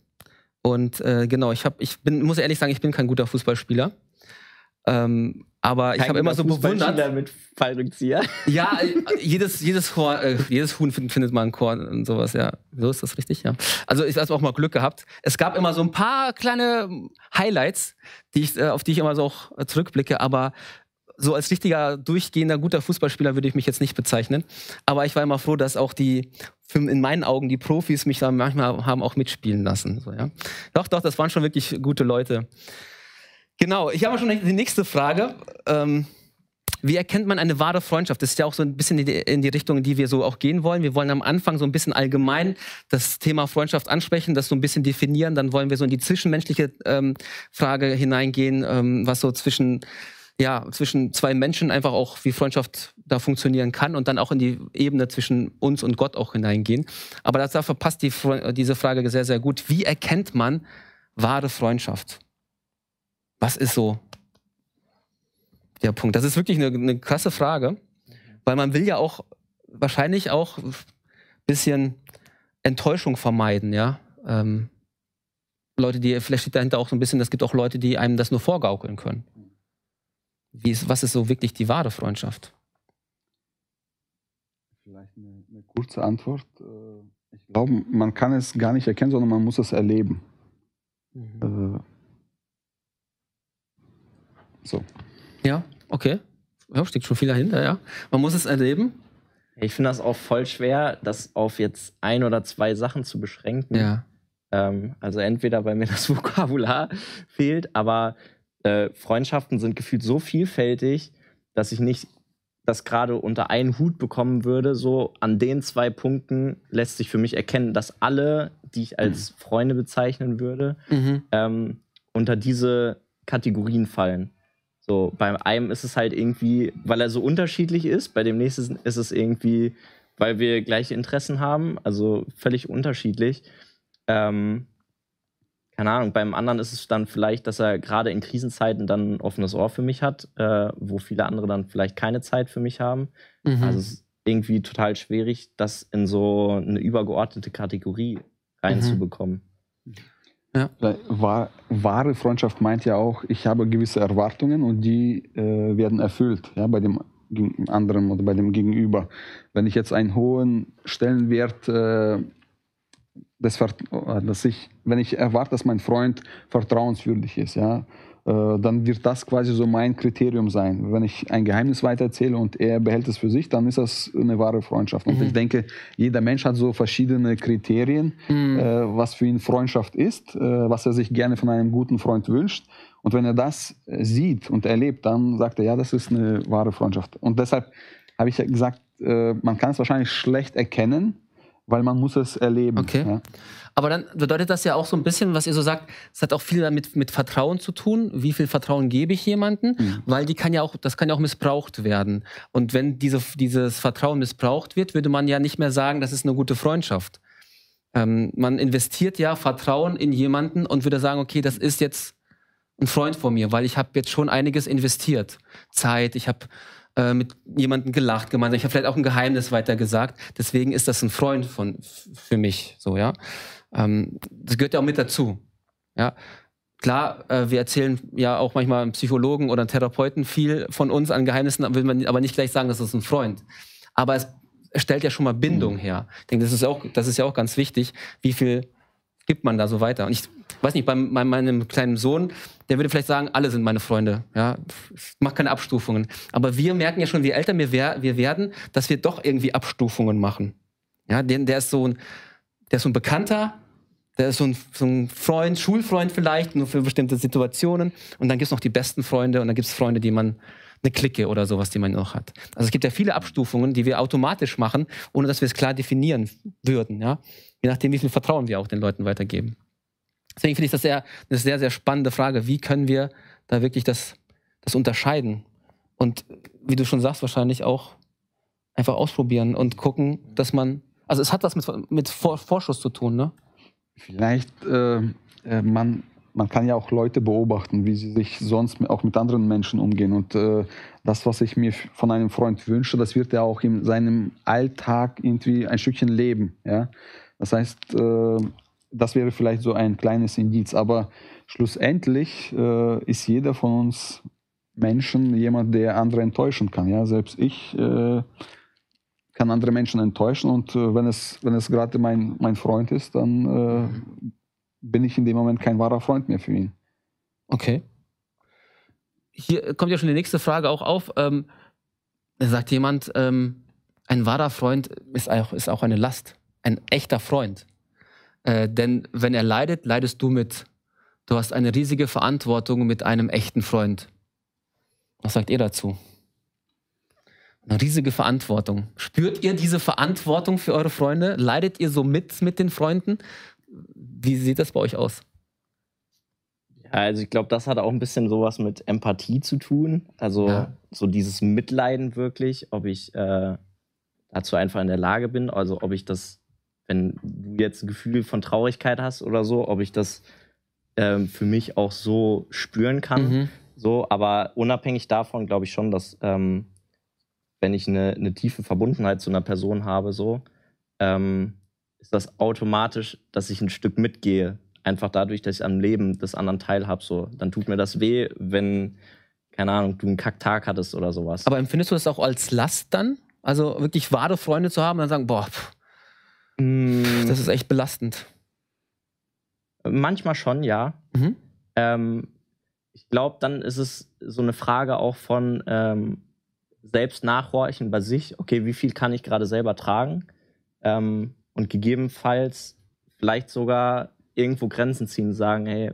Und äh, genau, ich habe, ich bin, muss ehrlich sagen, ich bin kein guter Fußballspieler. Ähm, aber ich habe immer so bewundert. mit Fallrückzieher. Ja, äh, jedes, jedes, Chor, äh, jedes Huhn findet, findet mal einen Chor und sowas, ja. So ist das richtig, ja. Also ich habe auch mal Glück gehabt. Es gab immer so ein paar kleine Highlights, die ich, äh, auf die ich immer so auch zurückblicke, aber so als richtiger, durchgehender, guter Fußballspieler würde ich mich jetzt nicht bezeichnen. Aber ich war immer froh, dass auch die, in meinen Augen, die Profis mich da manchmal haben auch mitspielen lassen. So, ja. Doch, doch, das waren schon wirklich gute Leute. Genau, ich habe schon die nächste Frage. Ähm, wie erkennt man eine wahre Freundschaft? Das ist ja auch so ein bisschen in die Richtung, in die wir so auch gehen wollen. Wir wollen am Anfang so ein bisschen allgemein das Thema Freundschaft ansprechen, das so ein bisschen definieren. Dann wollen wir so in die zwischenmenschliche ähm, Frage hineingehen, ähm, was so zwischen ja, zwischen zwei Menschen einfach auch, wie Freundschaft da funktionieren kann und dann auch in die Ebene zwischen uns und Gott auch hineingehen. Aber das, da verpasst die, diese Frage sehr, sehr gut. Wie erkennt man wahre Freundschaft? Was ist so der Punkt? Das ist wirklich eine, eine krasse Frage, weil man will ja auch wahrscheinlich auch ein bisschen Enttäuschung vermeiden, ja. Ähm, Leute, die, vielleicht steht dahinter auch so ein bisschen, es gibt auch Leute, die einem das nur vorgaukeln können. Wie ist, was ist so wirklich die wahre Freundschaft? Vielleicht eine, eine kurze Antwort. Äh, ich glaube, man kann es gar nicht erkennen, sondern man muss es erleben. Mhm. Äh, so. Ja, okay. Ja, steckt schon viel dahinter, ja. Man muss es erleben. Ich finde das auch voll schwer, das auf jetzt ein oder zwei Sachen zu beschränken. Ja. Ähm, also entweder, weil mir das Vokabular fehlt, aber äh, Freundschaften sind gefühlt so vielfältig, dass ich nicht das gerade unter einen Hut bekommen würde. So an den zwei Punkten lässt sich für mich erkennen, dass alle, die ich als mhm. Freunde bezeichnen würde, mhm. ähm, unter diese Kategorien fallen. So, beim einen ist es halt irgendwie, weil er so unterschiedlich ist, bei dem nächsten ist es irgendwie, weil wir gleiche Interessen haben, also völlig unterschiedlich. Ähm, keine Ahnung, beim anderen ist es dann vielleicht, dass er gerade in Krisenzeiten dann ein offenes Ohr für mich hat, äh, wo viele andere dann vielleicht keine Zeit für mich haben. Mhm. Also es ist irgendwie total schwierig, das in so eine übergeordnete Kategorie reinzubekommen. Mhm. Ja. Wahr, wahre Freundschaft meint ja auch, ich habe gewisse Erwartungen und die äh, werden erfüllt, ja, bei dem anderen oder bei dem Gegenüber. Wenn ich jetzt einen hohen Stellenwert äh, das, dass ich, wenn ich erwarte, dass mein Freund vertrauenswürdig ist, ja, äh, dann wird das quasi so mein Kriterium sein. Wenn ich ein Geheimnis weitererzähle und er behält es für sich, dann ist das eine wahre Freundschaft. Und Mhm. ich denke, jeder Mensch hat so verschiedene Kriterien, Mhm. äh, was für ihn Freundschaft ist, äh, was er sich gerne von einem guten Freund wünscht. Und wenn er das äh, sieht und erlebt, dann sagt er, ja, das ist eine wahre Freundschaft. Und deshalb habe ich gesagt, äh, man kann es wahrscheinlich schlecht erkennen, weil man muss es erleben. Okay. Ja. Aber dann bedeutet das ja auch so ein bisschen, was ihr so sagt, es hat auch viel damit mit Vertrauen zu tun. Wie viel Vertrauen gebe ich jemandem? Mhm. Weil die kann ja auch, das kann ja auch missbraucht werden. Und wenn diese, dieses Vertrauen missbraucht wird, würde man ja nicht mehr sagen, das ist eine gute Freundschaft. Ähm, man investiert ja Vertrauen in jemanden und würde sagen, okay, das ist jetzt ein Freund von mir, weil ich habe jetzt schon einiges investiert. Zeit, ich habe äh, mit jemandem gelacht gemeinsam, ich habe vielleicht auch ein Geheimnis weitergesagt. Deswegen ist das ein Freund von, für mich, so, ja. Ähm, das gehört ja auch mit dazu. Ja. Klar, äh, wir erzählen ja auch manchmal einem Psychologen oder einem Therapeuten viel von uns an Geheimnissen, will man aber nicht gleich sagen, das ist ein Freund. Aber es stellt ja schon mal Bindung her. Ich denke, das ist, auch, das ist ja auch ganz wichtig, wie viel gibt man da so weiter. Und ich weiß nicht, bei, bei meinem kleinen Sohn, der würde vielleicht sagen, alle sind meine Freunde. Ja, ich mache keine Abstufungen. Aber wir merken ja schon, je älter wir, wir werden, dass wir doch irgendwie Abstufungen machen. Ja, den, der ist so ein, der ist so ein Bekannter, der ist so ein, so ein Freund, Schulfreund vielleicht, nur für bestimmte Situationen. Und dann gibt es noch die besten Freunde und dann gibt es Freunde, die man, eine Clique oder sowas, die man noch hat. Also es gibt ja viele Abstufungen, die wir automatisch machen, ohne dass wir es klar definieren würden. Ja? Je nachdem, wie viel Vertrauen wir auch den Leuten weitergeben. Deswegen finde ich das sehr, eine sehr, sehr spannende Frage. Wie können wir da wirklich das, das unterscheiden? Und wie du schon sagst, wahrscheinlich auch einfach ausprobieren und gucken, dass man. Also es hat was mit, mit Vor Vorschuss zu tun, ne? Vielleicht, äh, äh, man, man kann ja auch Leute beobachten, wie sie sich sonst auch mit anderen Menschen umgehen. Und äh, das, was ich mir von einem Freund wünsche, das wird er auch in seinem Alltag irgendwie ein Stückchen leben. Ja? Das heißt, äh, das wäre vielleicht so ein kleines Indiz. Aber schlussendlich äh, ist jeder von uns Menschen jemand, der andere enttäuschen kann. Ja? Selbst ich äh, kann andere Menschen enttäuschen und wenn es, wenn es gerade mein, mein Freund ist, dann äh, bin ich in dem Moment kein wahrer Freund mehr für ihn. Okay. Hier kommt ja schon die nächste Frage auch auf. Ähm, da sagt jemand, ähm, ein wahrer Freund ist auch, ist auch eine Last. Ein echter Freund. Äh, denn wenn er leidet, leidest du mit. Du hast eine riesige Verantwortung mit einem echten Freund. Was sagt ihr dazu? Eine riesige Verantwortung. Spürt ihr diese Verantwortung für eure Freunde? Leidet ihr so mit mit den Freunden? Wie sieht das bei euch aus? Ja, also ich glaube, das hat auch ein bisschen sowas mit Empathie zu tun. Also Ja. so dieses Mitleiden wirklich, ob ich äh, dazu einfach in der Lage bin, also ob ich das, wenn du jetzt ein Gefühl von Traurigkeit hast oder so, ob ich das ähm, für mich auch so spüren kann. Mhm. So, aber unabhängig davon glaube ich schon, dass ähm, wenn ich eine, eine tiefe Verbundenheit zu einer Person habe, so, ähm, ist das automatisch, dass ich ein Stück mitgehe. Einfach dadurch, dass ich am Leben des anderen teilhabe. So. Dann tut mir das weh, wenn, keine Ahnung, du einen Kacktag hattest oder sowas. Aber empfindest du das auch als Last dann? Also wirklich wahre Freunde zu haben und dann sagen, boah, pff, Mm, das ist echt belastend. manchmal schon, ja. Mhm. Ähm, ich glaube, dann ist es so eine Frage auch von ähm, selbst nachhorchen bei sich. Okay, wie viel kann ich gerade selber tragen? Ähm, und gegebenenfalls vielleicht sogar irgendwo Grenzen ziehen, sagen, hey,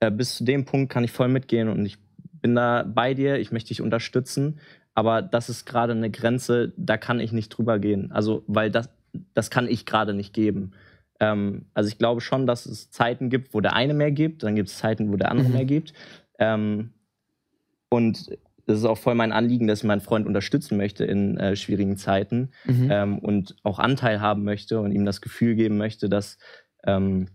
äh, bis zu dem Punkt kann ich voll mitgehen und ich bin da bei dir, ich möchte dich unterstützen, aber das ist gerade eine Grenze, da kann ich nicht drüber gehen. Also, weil das, das kann ich gerade nicht geben. Ähm, also ich glaube schon, dass es Zeiten gibt, wo der eine mehr gibt, dann gibt es Zeiten, wo der andere Mhm. mehr gibt. Ähm, und das ist auch voll mein Anliegen, dass ich meinen Freund unterstützen möchte in äh, schwierigen Zeiten Mhm. ähm, und auch Anteil haben möchte und ihm das Gefühl geben möchte, dass, ähm,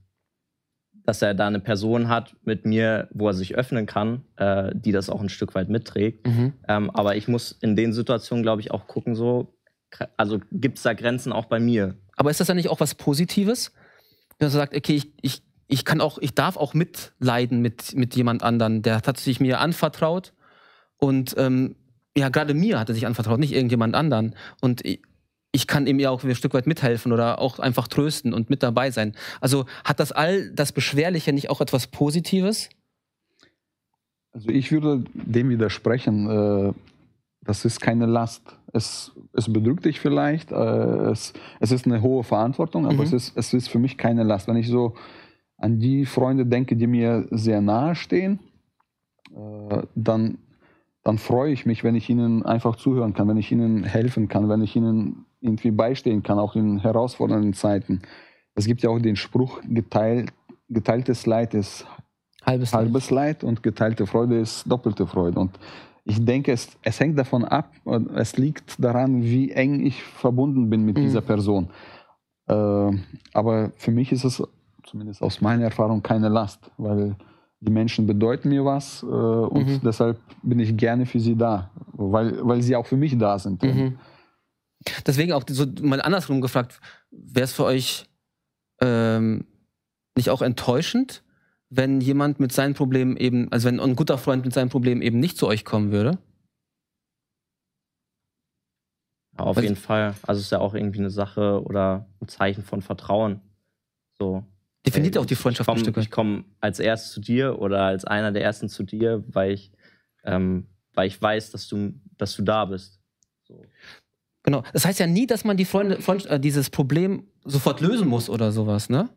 dass er da eine Person hat mit mir, wo er sich öffnen kann, äh, die das auch ein Stück weit mitträgt. Mhm. Ähm, aber ich muss in den Situationen, glaube ich, auch gucken, so, also gibt es da Grenzen auch bei mir? Aber ist das dann nicht auch was Positives? Wenn man sagt, okay, ich, ich, ich kann auch, ich darf auch mitleiden mit, mit jemand anderen, der hat sich mir anvertraut und ähm, ja, gerade mir hat er sich anvertraut, nicht irgendjemand anderen. Und ich, ich kann ihm ja auch ein Stück weit mithelfen oder auch einfach trösten und mit dabei sein. Also hat das all das Beschwerliche nicht auch etwas Positives? Also ich würde dem widersprechen. Das ist keine Last. Es, es bedrückt dich vielleicht. Äh, es, es ist eine hohe Verantwortung, aber Mhm. es, ist, es ist für mich keine Last. Wenn ich so an die Freunde denke, die mir sehr nahe stehen, äh, dann, dann freue ich mich, wenn ich ihnen einfach zuhören kann, wenn ich ihnen helfen kann, wenn ich ihnen irgendwie beistehen kann, auch in herausfordernden Zeiten. Es gibt ja auch den Spruch, geteilt, geteiltes Leid ist Halbes halbes Leid und geteilte Freude ist doppelte Freude. Und ich denke, es, es hängt davon ab, es liegt daran, wie eng ich verbunden bin mit Mhm. dieser Person. Äh, aber für mich ist es, zumindest aus meiner Erfahrung, keine Last, weil die Menschen bedeuten mir was äh, und Mhm. deshalb bin ich gerne für sie da, weil, weil sie auch für mich da sind. Mhm. Deswegen auch so mal andersrum gefragt, wäre es für euch ähm, nicht auch enttäuschend, wenn jemand mit seinen Problemen eben, also wenn ein guter Freund mit seinen Problemen eben nicht zu euch kommen würde? Ja, auf Was- jeden Fall. Also es ist ja auch irgendwie eine Sache oder ein Zeichen von Vertrauen. So. Definiert auch die Freundschaft ich Stück komme weit. komm als erstes zu dir oder als einer der ersten zu dir, weil ich, ähm, weil ich weiß, dass du, dass du da bist. So. Genau. Das heißt ja nie, dass man die Freunde, Freund, äh, dieses Problem sofort lösen muss oder sowas, ne?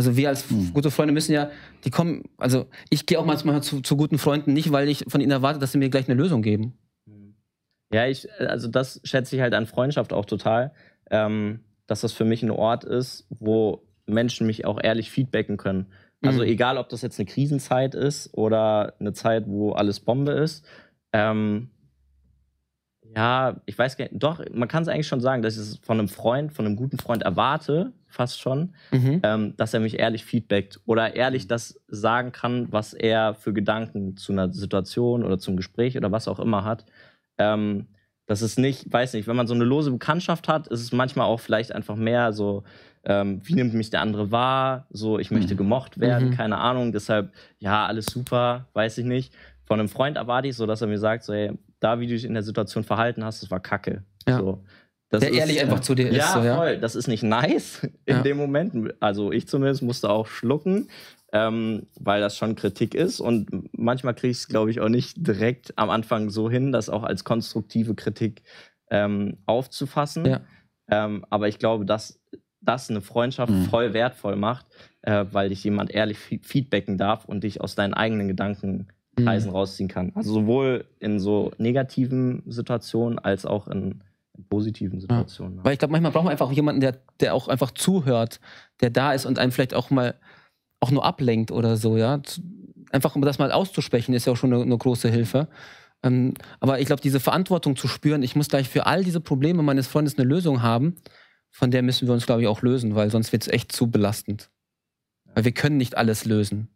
Also wir als Hm. gute Freunde müssen ja, die kommen, also ich gehe auch manchmal zu, zu guten Freunden nicht, weil ich von ihnen erwarte, dass sie mir gleich eine Lösung geben. Ja, ich, also das schätze ich halt an Freundschaft auch total, ähm, dass das für mich ein Ort ist, wo Menschen mich auch ehrlich feedbacken können. Also Mhm. egal, ob das jetzt eine Krisenzeit ist oder eine Zeit, wo alles Bombe ist. Ähm, ja, ich weiß gar nicht, doch, man kann es eigentlich schon sagen, dass ich es von einem Freund, von einem guten Freund erwarte, fast schon, Mhm. ähm, dass er mich ehrlich feedbackt oder ehrlich das sagen kann, was er für Gedanken zu einer Situation oder zum Gespräch oder was auch immer hat. Ähm, das ist nicht, weiß nicht, wenn man so eine lose Bekanntschaft hat, ist es manchmal auch vielleicht einfach mehr so, ähm, wie nimmt mich der andere wahr? So, ich möchte Mhm. gemocht werden, Mhm. keine Ahnung. Deshalb, ja, alles super, weiß ich nicht. Von einem Freund erwarte ich so, dass er mir sagt, so, ey, da, wie du dich in der Situation verhalten hast, das war Kacke. Ja. So. Das Der ehrlich einfach zu dir ist, Ja, so, ja? voll. Das ist nicht nice in Ja. dem Moment. Also ich zumindest musste auch schlucken, ähm, weil das schon Kritik ist. Und manchmal kriege ich es, glaube ich, auch nicht direkt am Anfang so hin, das auch als konstruktive Kritik ähm, aufzufassen. Ja. Ähm, aber ich glaube, dass das eine Freundschaft Mhm. voll wertvoll macht, äh, weil dich jemand ehrlich fe- feedbacken darf und dich aus deinen eigenen Gedankenkreisen Mhm. rausziehen kann. Also sowohl in so negativen Situationen als auch in positiven Situationen. ne? Weil ich glaube, manchmal braucht man einfach auch jemanden, der, der auch einfach zuhört, der da ist und einem vielleicht auch mal auch nur ablenkt oder so, ja. Einfach um das mal auszusprechen, ist ja auch schon eine, eine große Hilfe. Ähm, aber ich glaube, diese Verantwortung zu spüren, ich muss gleich für all diese Probleme meines Freundes eine Lösung haben, von der müssen wir uns, glaube ich, auch lösen, weil sonst wird es echt zu belastend. Weil wir können nicht alles lösen.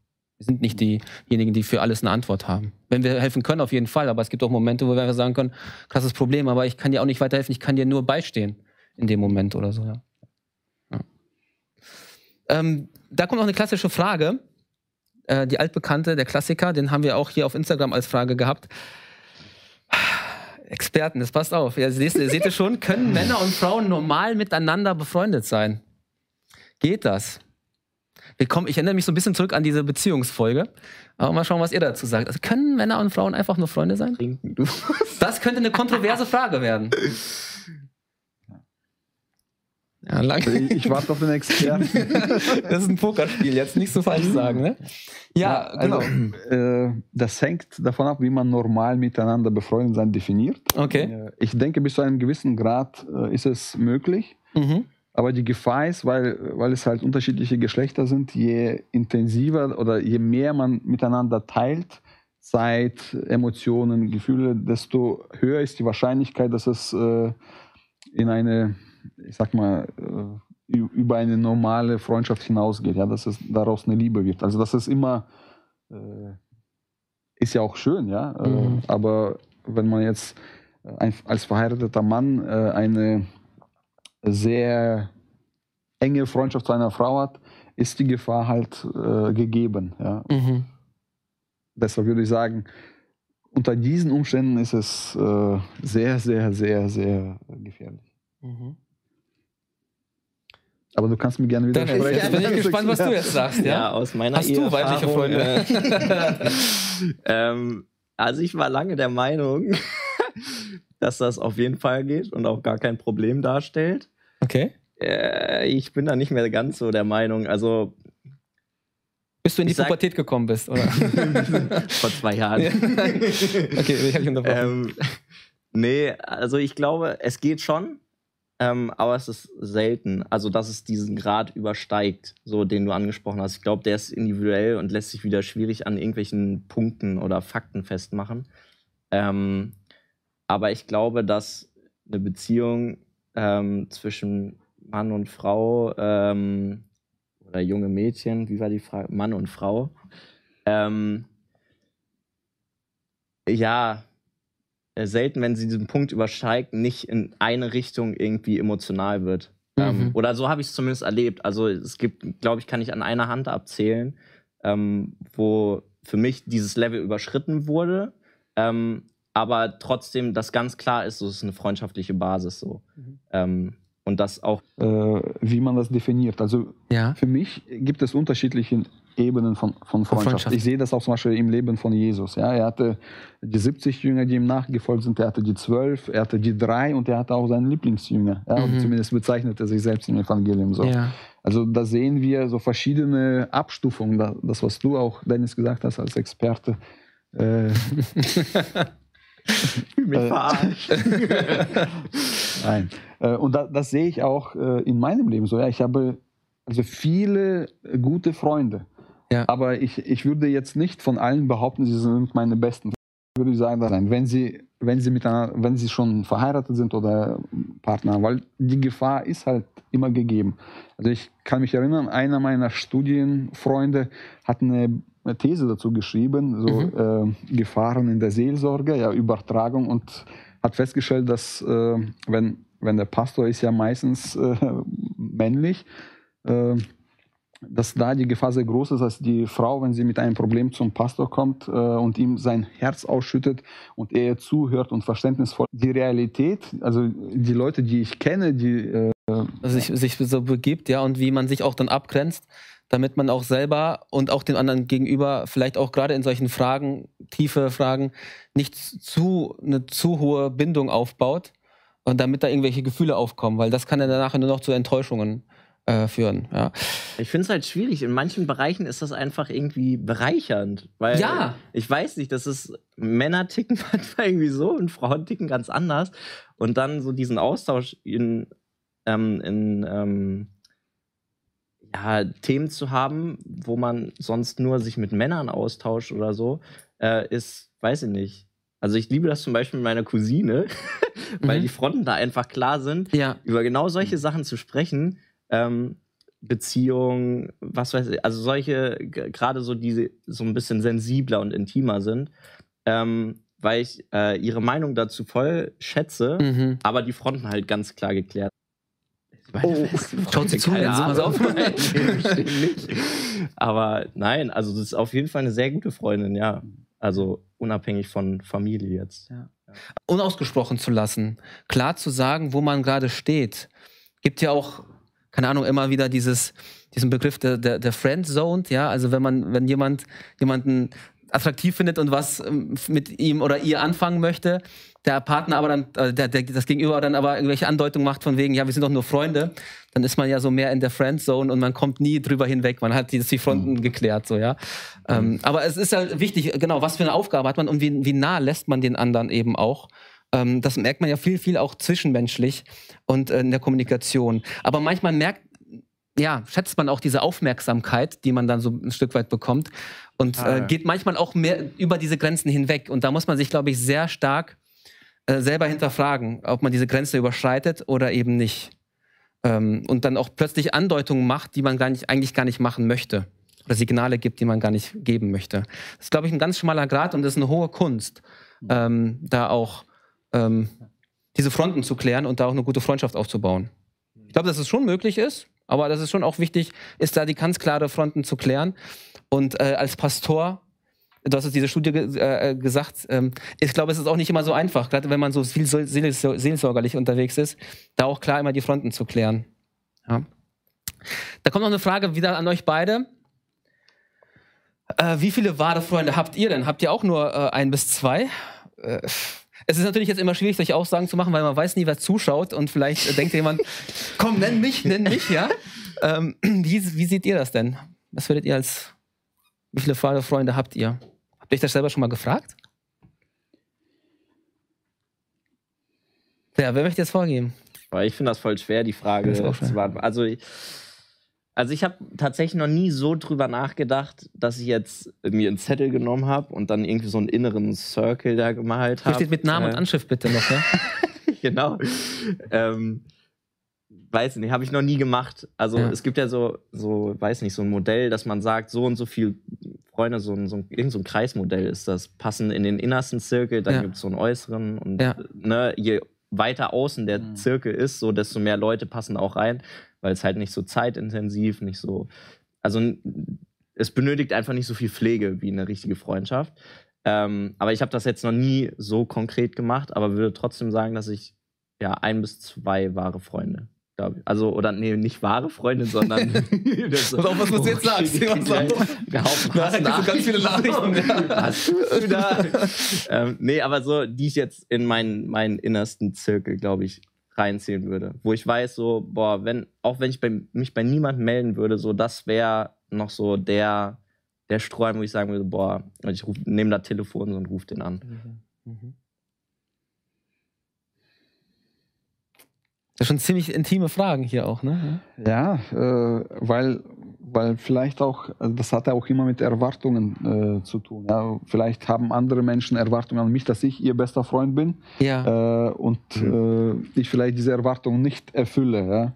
Wir sind nicht diejenigen, die für alles eine Antwort haben. Wenn wir helfen können, auf jeden Fall, aber es gibt auch Momente, wo wir sagen können, krasses Problem, aber ich kann dir auch nicht weiterhelfen, ich kann dir nur beistehen in dem Moment oder so, ja. ja. Ähm, da kommt noch eine klassische Frage. Äh, die altbekannte, der Klassiker, den haben wir auch hier auf Instagram als Frage gehabt. Experten, das passt auf. Ja, seht, seht ihr schon, können Männer und Frauen normal miteinander befreundet sein? Geht das? Wir kommen, ich erinnere mich so ein bisschen zurück an diese Beziehungsfolge. Aber mal schauen, was ihr dazu sagt. Also können Männer und Frauen einfach nur Freunde sein? Trinken, du. Das könnte eine kontroverse Frage werden. Ja, lange. Ich, ich warte auf den Experten. Das ist ein Pokerspiel, jetzt nicht so falsch sagen, ne? Ja, genau. Also, äh, das hängt davon ab, wie man normal miteinander befreundet sein definiert. Okay. Äh, Ich denke, bis zu einem gewissen Grad äh, ist es möglich. Mhm. Aber die Gefahr ist, weil, weil es halt unterschiedliche Geschlechter sind, je intensiver oder je mehr man miteinander teilt, Zeit, Emotionen, Gefühle, desto höher ist die Wahrscheinlichkeit, dass es äh, in eine, ich sag mal, äh, über eine normale Freundschaft hinausgeht, ja, dass es daraus eine Liebe wird. Also das ist immer, äh, ist ja auch schön, ja, äh, Mhm. aber wenn man jetzt ein, als verheirateter Mann äh, eine sehr enge Freundschaft zu einer Frau hat, ist die Gefahr halt äh, gegeben. Ja. Mhm. Deshalb würde ich sagen, unter diesen Umständen ist es äh, sehr, sehr, sehr, sehr gefährlich. Mhm. Aber du kannst mir gerne wieder Dennis, jetzt bin ich gespannt, was du jetzt sagst. Ja, Ja, aus meiner Hast du weibliche Eheerfahrung, Freunde? äh, ähm, also ich war lange der Meinung, dass das auf jeden Fall geht und auch gar kein Problem darstellt. Okay. Äh, ich bin da nicht mehr ganz so der Meinung. Also Bis du in die sag- Pubertät gekommen bist, oder? vor zwei Jahren. okay, ich hab dich unterbrochen. ähm, nee, also ich glaube, es geht schon, ähm, aber es ist selten. Also, dass es diesen Grad übersteigt, so den du angesprochen hast. Ich glaube, der ist individuell und lässt sich wieder schwierig an irgendwelchen Punkten oder Fakten festmachen. Ähm, aber ich glaube, dass eine Beziehung ähm, zwischen Mann und Frau ähm, oder junge Mädchen, wie war die Frage? Mann und Frau. Ähm, ja, äh, selten, wenn sie diesen Punkt übersteigt, nicht in eine Richtung irgendwie emotional wird. Ähm, Mhm. oder so habe ich es zumindest erlebt. Also es gibt, glaube ich, kann ich an einer Hand abzählen, ähm, wo für mich dieses Level überschritten wurde. Ähm, aber trotzdem, das ganz klar ist, so es ist eine freundschaftliche Basis so. Mhm. Ähm, und das auch äh, wie man das definiert. Also Ja. für mich gibt es unterschiedliche Ebenen von, von Freundschaft. Freundschaft. Ich sehe das auch zum Beispiel im Leben von Jesus. Ja? Er hatte die 70 Jünger, die ihm nachgefolgt sind, er hatte die 12, er hatte die drei und er hatte auch seinen Lieblingsjünger. Ja? Mhm. Zumindest bezeichnet er sich selbst im Evangelium so. Ja. Also da sehen wir so verschiedene Abstufungen. Da- Das, was du auch, Dennis, gesagt hast als Experte. Äh, mich Äh, verarscht. Nein. Äh, Und da, das sehe ich auch äh, in meinem Leben so. Ja, ich habe also viele gute Freunde. Ja. Aber ich, ich würde jetzt nicht von allen behaupten, sie sind meine besten. Ich würde sagen, nein, wenn sie, wenn sie miteinander, wenn sie schon verheiratet sind oder Partner, weil die Gefahr ist halt immer gegeben. Also ich kann mich erinnern, einer meiner Studienfreunde hat eine These dazu geschrieben, so Mhm. äh, Gefahren in der Seelsorge, ja, Übertragung und hat festgestellt, dass äh, wenn, wenn der Pastor ist ja meistens äh, männlich, äh, dass da die Gefahr sehr groß ist, dass die Frau, wenn sie mit einem Problem zum Pastor kommt äh, und ihm sein Herz ausschüttet und er zuhört und verständnisvoll die Realität, also die Leute, die ich kenne, die äh, Also sich, sich so begibt, ja, und wie man sich auch dann abgrenzt, damit man auch selber und auch den anderen gegenüber vielleicht auch gerade in solchen Fragen, tiefe Fragen, nicht zu eine zu hohe Bindung aufbaut und damit da irgendwelche Gefühle aufkommen, weil das kann ja danach nur noch zu Enttäuschungen äh, führen. Ja. Ich finde es halt schwierig. In manchen Bereichen ist das einfach irgendwie bereichernd. Weil Ja. ich weiß nicht, das ist Männer ticken manchmal irgendwie so und Frauen ticken ganz anders. Und dann so diesen Austausch in, ähm, in ähm, ja, Themen zu haben, wo man sonst nur sich mit Männern austauscht oder so, äh, ist, weiß ich nicht. Also ich liebe das zum Beispiel mit meiner Cousine, weil Mhm. die Fronten da einfach klar sind ja. über genau solche Sachen zu sprechen, ähm, Beziehungen, was weiß ich, also solche, gerade so die so ein bisschen sensibler und intimer sind, ähm, weil ich äh, ihre Meinung dazu voll schätze, Mhm. aber die Fronten halt ganz klar geklärt. Oh, schaut sie zu, jetzt, pass auf. Nein, nicht. Aber nein, also das ist auf jeden Fall eine sehr gute Freundin, ja. Also unabhängig von Familie jetzt. unausgesprochen zu lassen, klar zu sagen, wo man gerade steht. Gibt ja auch, keine Ahnung, immer wieder dieses, diesen Begriff der, der, der Friendzone, ja, also wenn man, wenn jemand jemanden attraktiv findet und was ähm, mit ihm oder ihr anfangen möchte, der Partner aber dann, äh, der, der, das Gegenüber dann aber irgendwelche Andeutungen macht von wegen, ja, wir sind doch nur Freunde, dann ist man ja so mehr in der Friendzone und man kommt nie drüber hinweg. Man hat die, die Fronten geklärt, so, ja. Ähm, aber es ist halt wichtig, genau, was für eine Aufgabe hat man und wie, wie nah lässt man den anderen eben auch. Ähm, das merkt man ja viel, viel auch zwischenmenschlich und äh, in der Kommunikation. Aber manchmal merkt, ja, schätzt man auch diese Aufmerksamkeit, die man dann so ein Stück weit bekommt und Ah, äh, ja. geht manchmal auch mehr über diese Grenzen hinweg. Und da muss man sich, glaube ich, sehr stark äh, selber hinterfragen, ob man diese Grenze überschreitet oder eben nicht. Ähm, und dann auch plötzlich Andeutungen macht, die man gar nicht, eigentlich gar nicht machen möchte. Oder Signale gibt, die man gar nicht geben möchte. Das ist, glaube ich, ein ganz schmaler Grad und das ist eine hohe Kunst, ähm, da auch ähm, diese Fronten zu klären und da auch eine gute Freundschaft aufzubauen. Ich glaube, dass es schon möglich ist, aber das ist schon auch wichtig, ist da die ganz klare Fronten zu klären. Und äh, als Pastor, du hast es diese Studie ge äh, gesagt, ähm, ich glaube, es ist auch nicht immer so einfach, gerade wenn man so viel seel- seelsor- seelsorgerlich unterwegs ist, da auch klar immer die Fronten zu klären. Ja. kommt noch eine Frage wieder an euch beide. Äh, wie viele wahre Freunde habt ihr denn? Habt ihr auch nur äh, ein bis zwei? Es ist natürlich jetzt immer schwierig, solche Aussagen zu machen, weil man weiß nie, wer zuschaut und vielleicht äh, denkt jemand, komm, nenn mich, nenn mich, ja. Ähm, wie, wie seht ihr das denn? Was würdet ihr als, wie viele Freunde habt ihr? Habt ihr euch das selber schon mal gefragt? Ja, wer möchte jetzt vorgeben? Weil ich finde das voll schwer, die Frage zu beantworten. Also, ich- also ich habe tatsächlich noch nie so drüber nachgedacht, dass ich jetzt mir einen Zettel genommen habe und dann irgendwie so einen inneren Circle da gemalt Hier habe. steht mit Namen und Anschrift bitte noch, ja? genau. Ähm, weiß nicht, habe ich noch nie gemacht. Also Ja. es gibt ja so, so, weiß nicht, so ein Modell, dass man sagt, so und so viel Freunde, so ein, so ein, irgend so ein Kreismodell ist das, passen in den innersten Zirkel, dann Ja. gibt es so einen äußeren und Ja. ne, je weiter außen der Mhm. Zirkel ist, so desto mehr Leute passen auch rein, weil es halt nicht so zeitintensiv, nicht so, also es benötigt einfach nicht so viel Pflege wie eine richtige Freundschaft. Ähm, aber ich habe das jetzt noch nie so konkret gemacht, aber würde trotzdem sagen, dass ich ja ein bis zwei wahre Freunde, glaube ich. Also, oder nee, nicht wahre Freunde, sondern. das Pass auf, was du jetzt sagst. Nachher kriegst du ganz viele Nachrichten. Was tust du da? ähm, nee, aber so, die ich jetzt in meinen, meinen innersten Zirkel, glaube ich, reinziehen würde. Wo ich weiß, so, boah, wenn, auch wenn ich bei, mich bei niemandem melden würde, so, das wäre noch so der, der Sträum, wo ich sagen würde, boah, ich nehme das Telefon und ruf den an. Mhm. Das sind schon ziemlich intime Fragen hier auch, ne? Ja, äh, weil, weil vielleicht auch, also das hat ja auch immer mit Erwartungen äh, zu tun. Ja? Vielleicht haben andere Menschen Erwartungen an mich, dass ich ihr bester Freund bin Ja. äh, und äh, ich vielleicht diese Erwartungen nicht erfülle. Ja?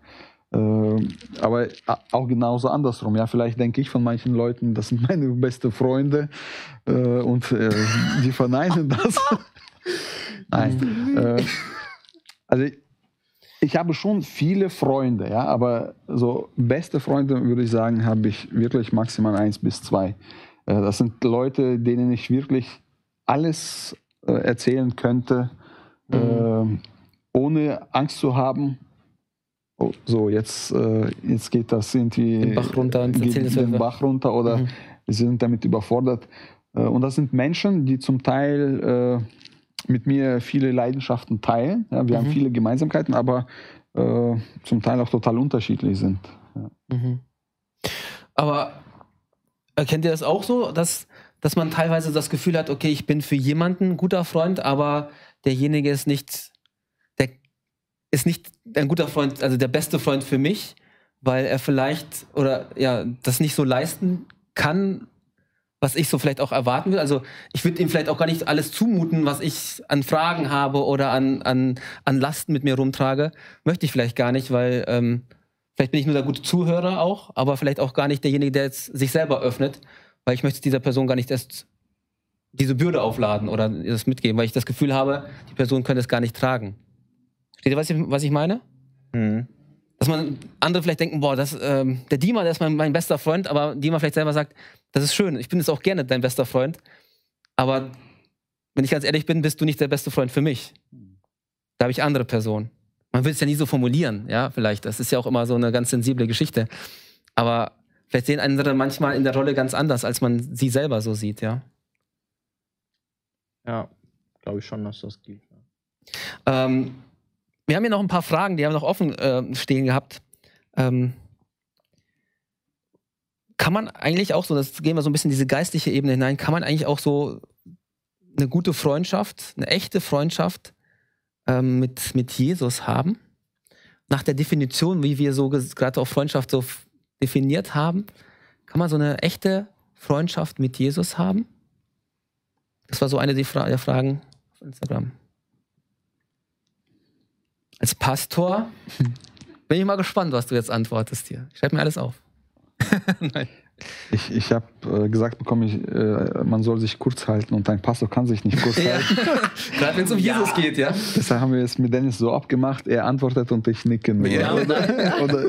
Äh, aber a- auch genauso andersrum. Ja? Vielleicht denke ich von manchen Leuten, das sind meine besten Freunde äh, und äh, die verneinen das. Nein. äh, also ich, habe schon viele Freunde, ja, aber so beste Freunde würde ich sagen, habe ich wirklich maximal eins bis zwei. Äh, Das sind Leute, denen ich wirklich alles äh, erzählen könnte, äh, ohne Angst zu haben. Oh, so, jetzt, äh, jetzt geht das irgendwie Den Bach runter und geht den. Bach runter oder Mhm. sie sind damit überfordert. Und das sind Menschen, die zum Teil mit mir viele Leidenschaften teilen. Ja, wir haben Mhm. viele Gemeinsamkeiten, aber äh, zum Teil auch total unterschiedlich sind. Ja. Mhm. Aber erkennt ihr das auch so, dass, dass man teilweise das Gefühl hat, okay, ich bin für jemanden ein guter Freund, aber derjenige ist nicht, der ist nicht ein guter Freund, also der beste Freund für mich, weil er vielleicht oder ja, das nicht so leisten kann, was ich so vielleicht auch erwarten will. Also ich würde ihm vielleicht auch gar nicht alles zumuten, was ich an Fragen habe oder an, an, an Lasten mit mir rumtrage. Möchte ich vielleicht gar nicht, weil ähm, vielleicht bin ich nur der gute Zuhörer auch, aber vielleicht auch gar nicht derjenige, der jetzt sich selber öffnet, weil ich möchte dieser Person gar nicht erst diese Bürde aufladen oder das mitgeben, weil ich das Gefühl habe, die Person könnte es gar nicht tragen. Versteht ihr, was ich, was ich meine? Mhm. Dass man andere vielleicht denken, boah, das, ähm, der Dima, der ist mein, mein bester Freund, aber Dima vielleicht selber sagt, das ist schön, ich bin jetzt auch gerne dein bester Freund, aber wenn ich ganz ehrlich bin, bist du nicht der beste Freund für mich. Da habe ich andere Personen. Man will es ja nie so formulieren, ja, vielleicht. Das ist ja auch immer so eine ganz sensible Geschichte. Aber vielleicht sehen andere manchmal in der Rolle ganz anders, als man sie selber so sieht, ja. Ja, glaube ich schon, dass das gilt. Ähm, wir haben hier noch ein paar Fragen, die haben noch offen äh, stehen gehabt. Ähm, kann man eigentlich auch so, das gehen wir so ein bisschen in diese geistliche Ebene hinein, kann man eigentlich auch so eine gute Freundschaft, eine echte Freundschaft ähm, mit, mit Jesus haben? Nach der Definition, wie wir so gerade auch Freundschaft so definiert haben, kann man so eine echte Freundschaft mit Jesus haben? Das war so eine der Fragen auf Instagram. Als Pastor bin ich mal gespannt, was du jetzt antwortest hier. Ich schreib mir alles auf. Nein. Ich, ich habe äh, gesagt bekommen, ich, äh, man soll sich kurz halten und ein Pastor kann sich nicht kurz Ja. halten. Gerade wenn es um Jesus geht, ja. Deshalb haben wir es mit Dennis so abgemacht, er antwortet und ich nicke nur. Ja. Oder, oder,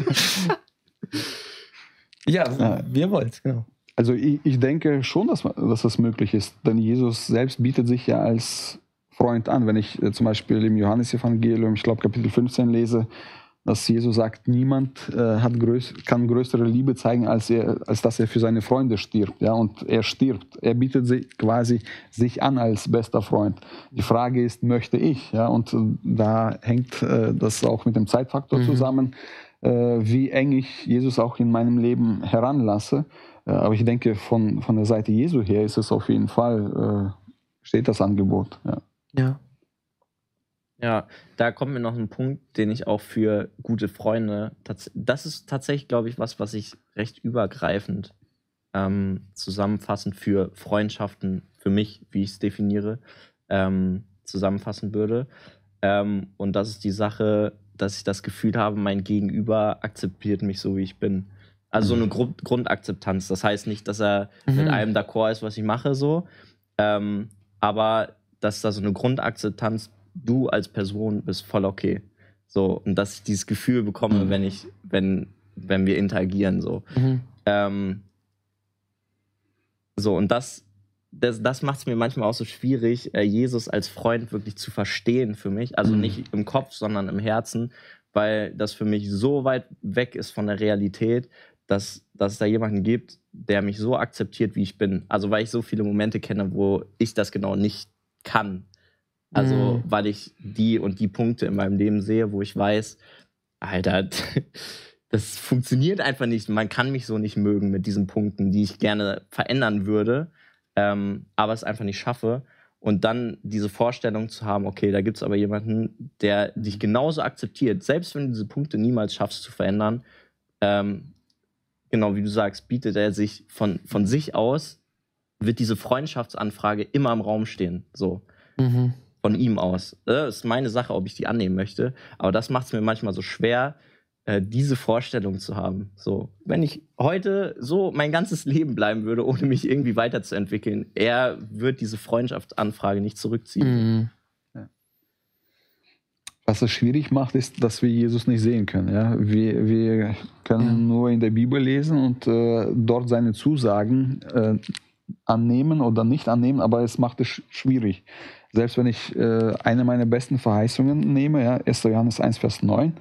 Ja, Ja. wie ihr wollt, genau. Also ich, ich denke schon, dass, man- dass das möglich ist, denn Jesus selbst bietet sich ja als Freund an. Wenn ich äh, zum Beispiel im Johannesevangelium, ich glaube Kapitel 15 lese, dass Jesus sagt, niemand äh, hat größ kann größere Liebe zeigen, als, er, als dass er für seine Freunde stirbt. Ja? Und er stirbt. Er bietet sich quasi sich an als bester Freund. Die Frage ist, möchte ich? Ja? Und da hängt äh, das auch mit dem Zeitfaktor mhm. zusammen, äh, wie eng ich Jesus auch in meinem Leben heranlasse. Äh, aber ich denke, von, von der Seite Jesu her ist es auf jeden Fall, äh, steht das Angebot. Ja. Ja. Ja, da kommt mir noch ein Punkt, den ich auch für gute Freunde, das ist tatsächlich, glaube ich, was, was ich recht übergreifend ähm, zusammenfassend für Freundschaften, für mich, wie ich es definiere, ähm, zusammenfassen würde. Ähm, und das ist die Sache, dass ich das Gefühl habe, mein Gegenüber akzeptiert mich so, wie ich bin. Also so eine mhm. Grund Grundakzeptanz. Das heißt nicht, dass er mhm. mit allem d'accord ist, was ich mache, so. Ähm, aber dass da so eine Grundakzeptanz du als Person bist voll okay. So, und dass ich dieses Gefühl bekomme, mhm. wenn ich, wenn, wenn wir interagieren, so. Mhm. Ähm, so, und das, das, das macht es mir manchmal auch so schwierig, äh, Jesus als Freund wirklich zu verstehen für mich. Also mhm. nicht im Kopf, sondern im Herzen, weil das für mich so weit weg ist von der Realität, dass, dass es da jemanden gibt, der mich so akzeptiert, wie ich bin. Also weil ich so viele Momente kenne, wo ich das genau nicht kann. Also, mhm. weil ich die und die Punkte in meinem Leben sehe, wo ich weiß, Alter, das funktioniert einfach nicht. Man kann mich so nicht mögen mit diesen Punkten, die ich gerne verändern würde, ähm, aber es einfach nicht schaffe. Und dann diese Vorstellung zu haben, okay, da gibt es aber jemanden, der dich genauso akzeptiert, selbst wenn du diese Punkte niemals schaffst zu verändern, ähm, genau wie du sagst, bietet er sich von, von sich aus, wird diese Freundschaftsanfrage immer im Raum stehen. So. Mhm von ihm aus. Das ist meine Sache, ob ich die annehmen möchte. Aber das macht es mir manchmal so schwer, äh, diese Vorstellung zu haben. So, wenn ich heute so mein ganzes Leben bleiben würde, ohne mich irgendwie weiterzuentwickeln, er wird diese Freundschaftsanfrage nicht zurückziehen. Mhm. Was es schwierig macht, ist, dass wir Jesus nicht sehen können. Ja? Wir, wir können ja. nur in der Bibel lesen und äh, dort seine Zusagen äh, annehmen oder nicht annehmen, aber es macht es schwierig. Selbst wenn ich äh, eine meiner besten Verheißungen nehme, ja, 1. Johannes 1, Vers 9,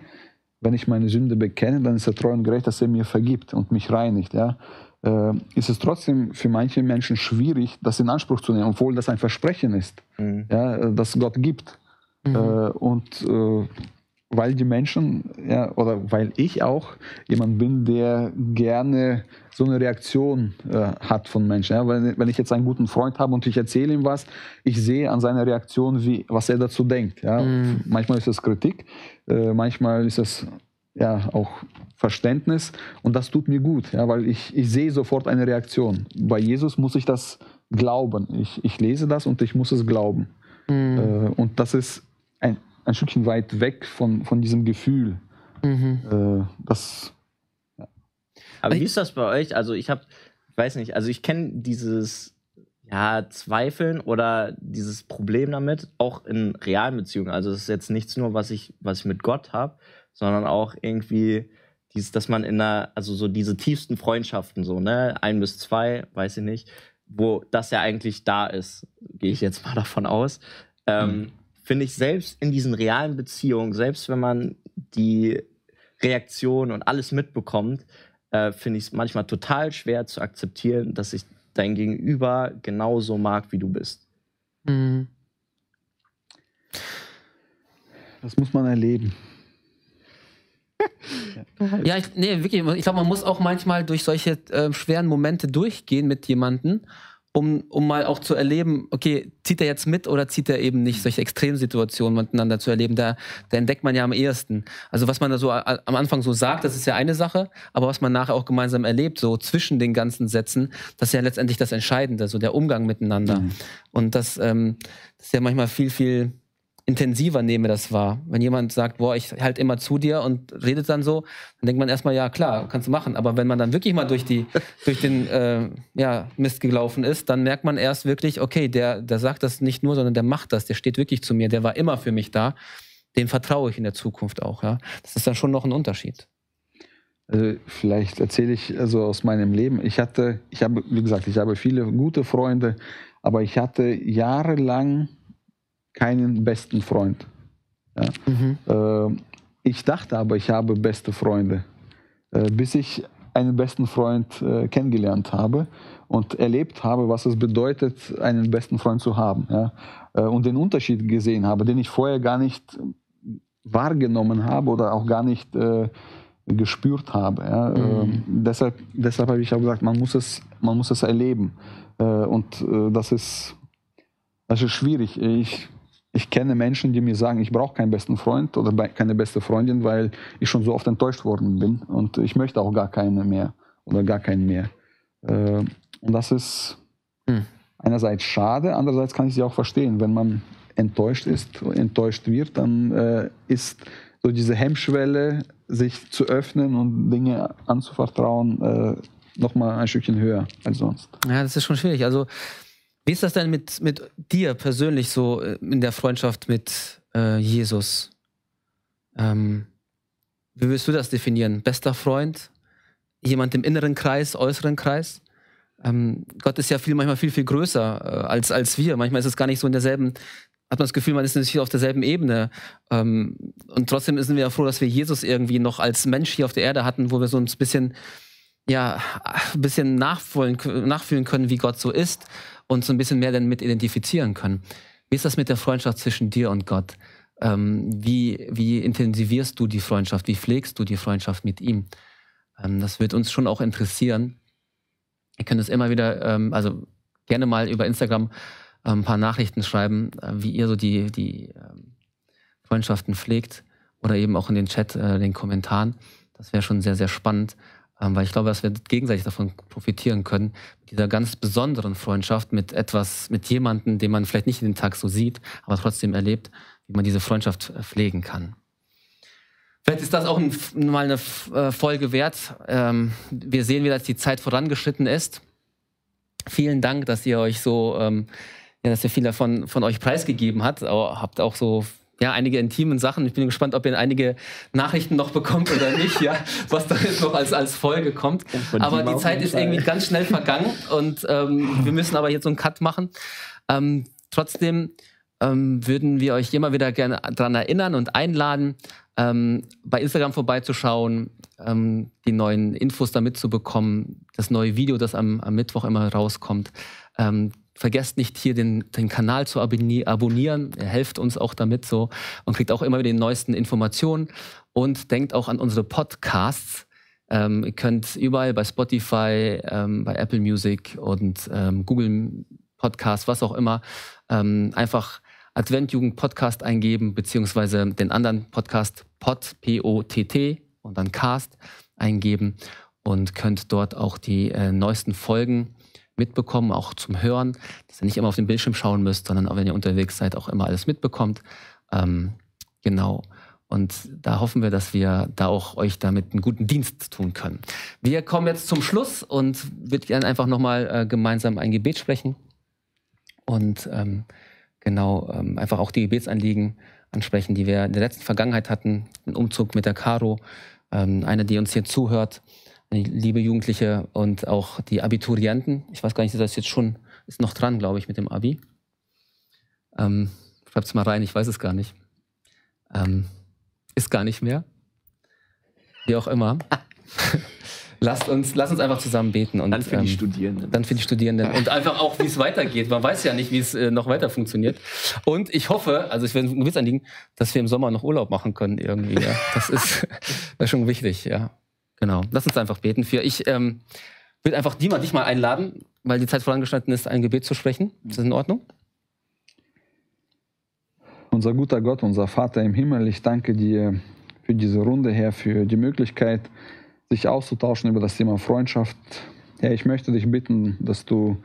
wenn ich meine Sünde bekenne, dann ist er treu und gerecht, dass er mir vergibt und mich reinigt. Ja. Äh, ist es trotzdem für manche Menschen schwierig, das in Anspruch zu nehmen, obwohl das ein Versprechen ist, mhm. ja, das Gott gibt. Mhm. Äh, und äh, weil die Menschen, ja, oder weil ich auch jemand bin, der gerne so eine Reaktion äh, hat von Menschen. Ja? Wenn, wenn ich jetzt einen guten Freund habe und ich erzähle ihm was, ich sehe an seiner Reaktion, wie, was er dazu denkt. Ja? Mm. Manchmal ist es Kritik, äh, manchmal ist es ja auch Verständnis und das tut mir gut, ja? weil ich, ich sehe sofort eine Reaktion. Bei Jesus muss ich das glauben. Ich, ich lese das und ich muss es glauben. Mm. Äh, und das ist ein ein Stückchen weit weg von, von diesem Gefühl. Mhm. Äh, das, ja. Aber wie ist das bei euch? Also ich habe, ich weiß nicht, also ich kenne dieses ja, Zweifeln oder dieses Problem damit auch in realen Beziehungen. Also es ist jetzt nichts nur, was ich, was ich mit Gott habe, sondern auch irgendwie dieses, dass man in einer, also so diese tiefsten Freundschaften, so, ne, ein bis zwei, weiß ich nicht, wo das ja eigentlich da ist, gehe ich jetzt mal davon aus. Ähm, mhm finde ich selbst in diesen realen Beziehungen, selbst wenn man die Reaktion und alles mitbekommt, äh, finde ich es manchmal total schwer zu akzeptieren, dass ich dein Gegenüber genauso mag, wie du bist. Mhm. Das muss man erleben. ja, ich, nee, wirklich. Ich glaube, man muss auch manchmal durch solche äh, schweren Momente durchgehen mit jemandem um, um mal auch zu erleben, okay, zieht er jetzt mit oder zieht er eben nicht, solche Extremsituationen miteinander zu erleben, da, da entdeckt man ja am ehesten. Also was man da so am Anfang so sagt, das ist ja eine Sache, aber was man nachher auch gemeinsam erlebt, so zwischen den ganzen Sätzen, das ist ja letztendlich das Entscheidende, so der Umgang miteinander. Mhm. Und das, ähm, das ist ja manchmal viel, viel intensiver nehme das wahr. Wenn jemand sagt, boah, ich halte immer zu dir und redet dann so, dann denkt man erstmal, ja klar, kannst du machen. Aber wenn man dann wirklich mal durch, die, durch den äh, ja, Mist gelaufen ist, dann merkt man erst wirklich, okay, der, der sagt das nicht nur, sondern der macht das, der steht wirklich zu mir, der war immer für mich da. Dem vertraue ich in der Zukunft auch. Ja? Das ist dann schon noch ein Unterschied. Also vielleicht erzähle ich also aus meinem Leben. Ich hatte, ich habe, wie gesagt, ich habe viele gute Freunde, aber ich hatte jahrelang keinen besten Freund. Ja. Mhm. Äh, ich dachte aber, ich habe beste Freunde, äh, bis ich einen besten Freund äh, kennengelernt habe und erlebt habe, was es bedeutet, einen besten Freund zu haben. Ja? Äh, und den Unterschied gesehen habe, den ich vorher gar nicht wahrgenommen habe oder auch gar nicht äh, gespürt habe. Ja? Mhm. Ähm, deshalb, deshalb habe ich auch gesagt, man muss es, man muss es erleben. Äh, und das, ist, das ist schwierig. Ich, ich kenne Menschen, die mir sagen, ich brauche keinen besten Freund oder keine beste Freundin, weil ich schon so oft enttäuscht worden bin und ich möchte auch gar keine mehr oder gar keinen mehr. Äh, und das ist hm. einerseits schade, andererseits kann ich sie auch verstehen. Wenn man enttäuscht ist, enttäuscht wird, dann äh, ist so diese Hemmschwelle, sich zu öffnen und Dinge anzuvertrauen, äh, nochmal ein Stückchen höher als sonst. Ja, das ist schon schwierig. Also, wie ist das denn mit, mit dir persönlich so äh, in der Freundschaft mit äh, Jesus? Ähm, wie würdest du das definieren? Bester Freund? Jemand im inneren Kreis, äußeren Kreis? Ähm, Gott ist ja viel, manchmal viel, viel größer äh, als, als wir. Manchmal ist es gar nicht so in derselben, hat man das Gefühl, man ist nicht auf derselben Ebene. Ähm, und trotzdem sind wir ja froh, dass wir Jesus irgendwie noch als Mensch hier auf der Erde hatten, wo wir so ein bisschen, ja, ein bisschen nachfühlen, nachfühlen können, wie Gott so ist und so ein bisschen mehr damit identifizieren können. Wie ist das mit der Freundschaft zwischen dir und Gott? Ähm, wie, wie intensivierst du die Freundschaft? Wie pflegst du die Freundschaft mit ihm? Ähm, das wird uns schon auch interessieren. Ihr könnt es immer wieder, ähm, also gerne mal über Instagram äh, ein paar Nachrichten schreiben, äh, wie ihr so die, die ähm, Freundschaften pflegt oder eben auch in den Chat, äh, den Kommentaren. Das wäre schon sehr, sehr spannend, weil ich glaube, dass wir gegenseitig davon profitieren können, mit dieser ganz besonderen Freundschaft mit etwas, mit jemandem, den man vielleicht nicht in den Tag so sieht, aber trotzdem erlebt, wie man diese Freundschaft äh, pflegen kann. Vielleicht ist das auch ein, mal eine äh, Folge wert. Ähm, wir sehen, wie das die Zeit vorangeschritten ist. Vielen Dank, dass ihr euch so, ähm, ja, dass ihr viel davon von euch preisgegeben habt. Habt auch so ja, einige intimen Sachen. Ich bin gespannt, ob ihr einige Nachrichten noch bekommt oder nicht, ja, was da jetzt noch als, als Folge kommt. Aber die Zeit ist irgendwie ganz schnell vergangen und ähm, wir müssen aber jetzt so einen Cut machen. Ähm, trotzdem ähm, würden wir euch immer wieder gerne daran erinnern und einladen, ähm, bei Instagram vorbeizuschauen, ähm, die neuen Infos da mitzubekommen, das neue Video, das am, am Mittwoch immer rauskommt. Vergesst nicht hier den, den Kanal zu abonnieren. Er helft uns auch damit so und kriegt auch immer wieder die neuesten Informationen. Und denkt auch an unsere Podcasts. Ähm, ihr könnt überall bei Spotify, ähm, bei Apple Music und ähm, Google Podcasts, was auch immer, ähm, einfach Adventjugend Podcast eingeben, beziehungsweise den anderen Podcast Pod, P-O-T-T und dann Cast eingeben und könnt dort auch die äh, neuesten Folgen mitbekommen, auch zum Hören, dass ihr nicht immer auf den Bildschirm schauen müsst, sondern auch wenn ihr unterwegs seid, auch immer alles mitbekommt. Ähm, genau. Und da hoffen wir, dass wir da auch euch damit einen guten Dienst tun können. Wir kommen jetzt zum Schluss und würde gerne einfach nochmal äh, gemeinsam ein Gebet sprechen. Und ähm, genau ähm, einfach auch die Gebetsanliegen ansprechen, die wir in der letzten Vergangenheit hatten. Den Umzug mit der Caro, ähm, eine, die uns hier zuhört, liebe Jugendliche und auch die Abiturienten. Ich weiß gar nicht, ist das jetzt schon, ist noch dran, glaube ich, mit dem Abi. Ähm, es mal rein, ich weiß es gar nicht. Ähm, ist gar nicht mehr. Wie auch immer. Lasst uns, lasst uns einfach zusammen beten. Und, dann für die ähm, Studierenden. Dann für die Studierenden. Und einfach auch, wie es weitergeht. Man weiß ja nicht, wie es äh, noch weiter funktioniert. Und ich hoffe, also ich werde ein Witz anliegen, dass wir im Sommer noch Urlaub machen können irgendwie. Ja. Das ist, das ist schon wichtig, ja. Genau. Lass uns einfach beten für. Ich ähm, will einfach Dima dich mal einladen, weil die Zeit vorangeschnitten ist, ein Gebet zu sprechen. Ist das in Ordnung? Unser guter Gott, unser Vater im Himmel, ich danke dir für diese Runde, Herr, für die Möglichkeit, sich auszutauschen über das Thema Freundschaft. Ja, ich möchte dich bitten, dass du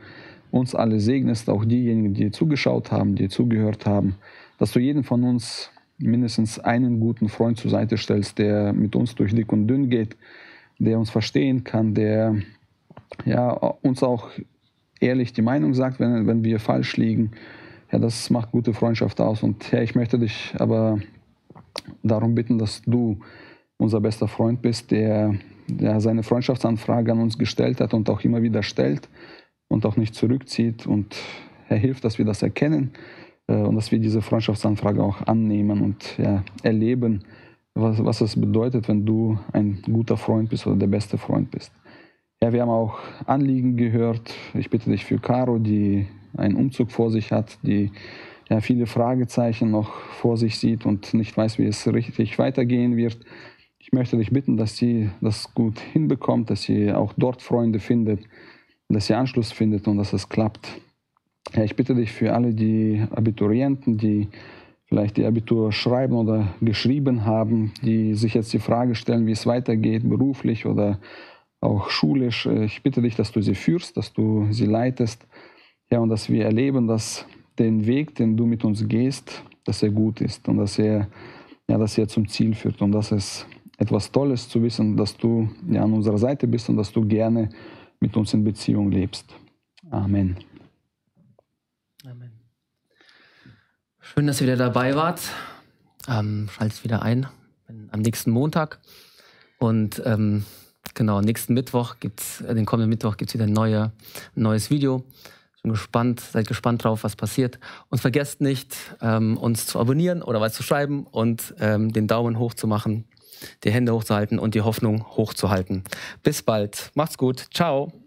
uns alle segnest, auch diejenigen, die zugeschaut haben, die zugehört haben, dass du jeden von uns mindestens einen guten Freund zur Seite stellst, der mit uns durch dick und dünn geht, der uns verstehen kann, der ja, uns auch ehrlich die Meinung sagt, wenn, wenn wir falsch liegen. Ja, das macht gute Freundschaft aus. Und ja, ich möchte dich aber darum bitten, dass du unser bester Freund bist, der der seine Freundschaftsanfrage an uns gestellt hat und auch immer wieder stellt und auch nicht zurückzieht. Und er hilft, dass wir das erkennen äh, und dass wir diese Freundschaftsanfrage auch annehmen und ja, erleben was, was es bedeutet, wenn du ein guter Freund bist oder der beste Freund bist. Ja, wir haben auch Anliegen gehört. Ich bitte dich für Caro, die einen Umzug vor sich hat, die ja, viele Fragezeichen noch vor sich sieht und nicht weiß, wie es richtig weitergehen wird. Ich möchte dich bitten, dass sie das gut hinbekommt, dass sie auch dort Freunde findet, dass sie Anschluss findet und dass es klappt. Ja, ich bitte dich für alle die Abiturienten, die vielleicht die Abitur schreiben oder geschrieben haben, die sich jetzt die Frage stellen, wie es weitergeht, beruflich oder auch schulisch. Ich bitte dich, dass du sie führst, dass du sie leitest. Ja, und dass wir erleben, dass den Weg, den du mit uns gehst, dass er gut ist und dass er, ja, dass er zum Ziel führt und dass es etwas Tolles zu wissen, dass du ja, an unserer Seite bist und dass du gerne mit uns in Beziehung lebst. Amen. Schön, dass ihr wieder dabei wart. Ähm, schaltet wieder ein am nächsten Montag. Und ähm, genau, nächsten Mittwoch gibt's, äh, den kommenden Mittwoch gibt es wieder ein, neue, neues Video. Bin gespannt, seid gespannt drauf, was passiert. Und vergesst nicht, ähm, uns zu abonnieren oder was zu schreiben und ähm, den Daumen hoch zu machen, die Hände hochzuhalten und die Hoffnung hochzuhalten. Bis bald. Macht's gut. Ciao.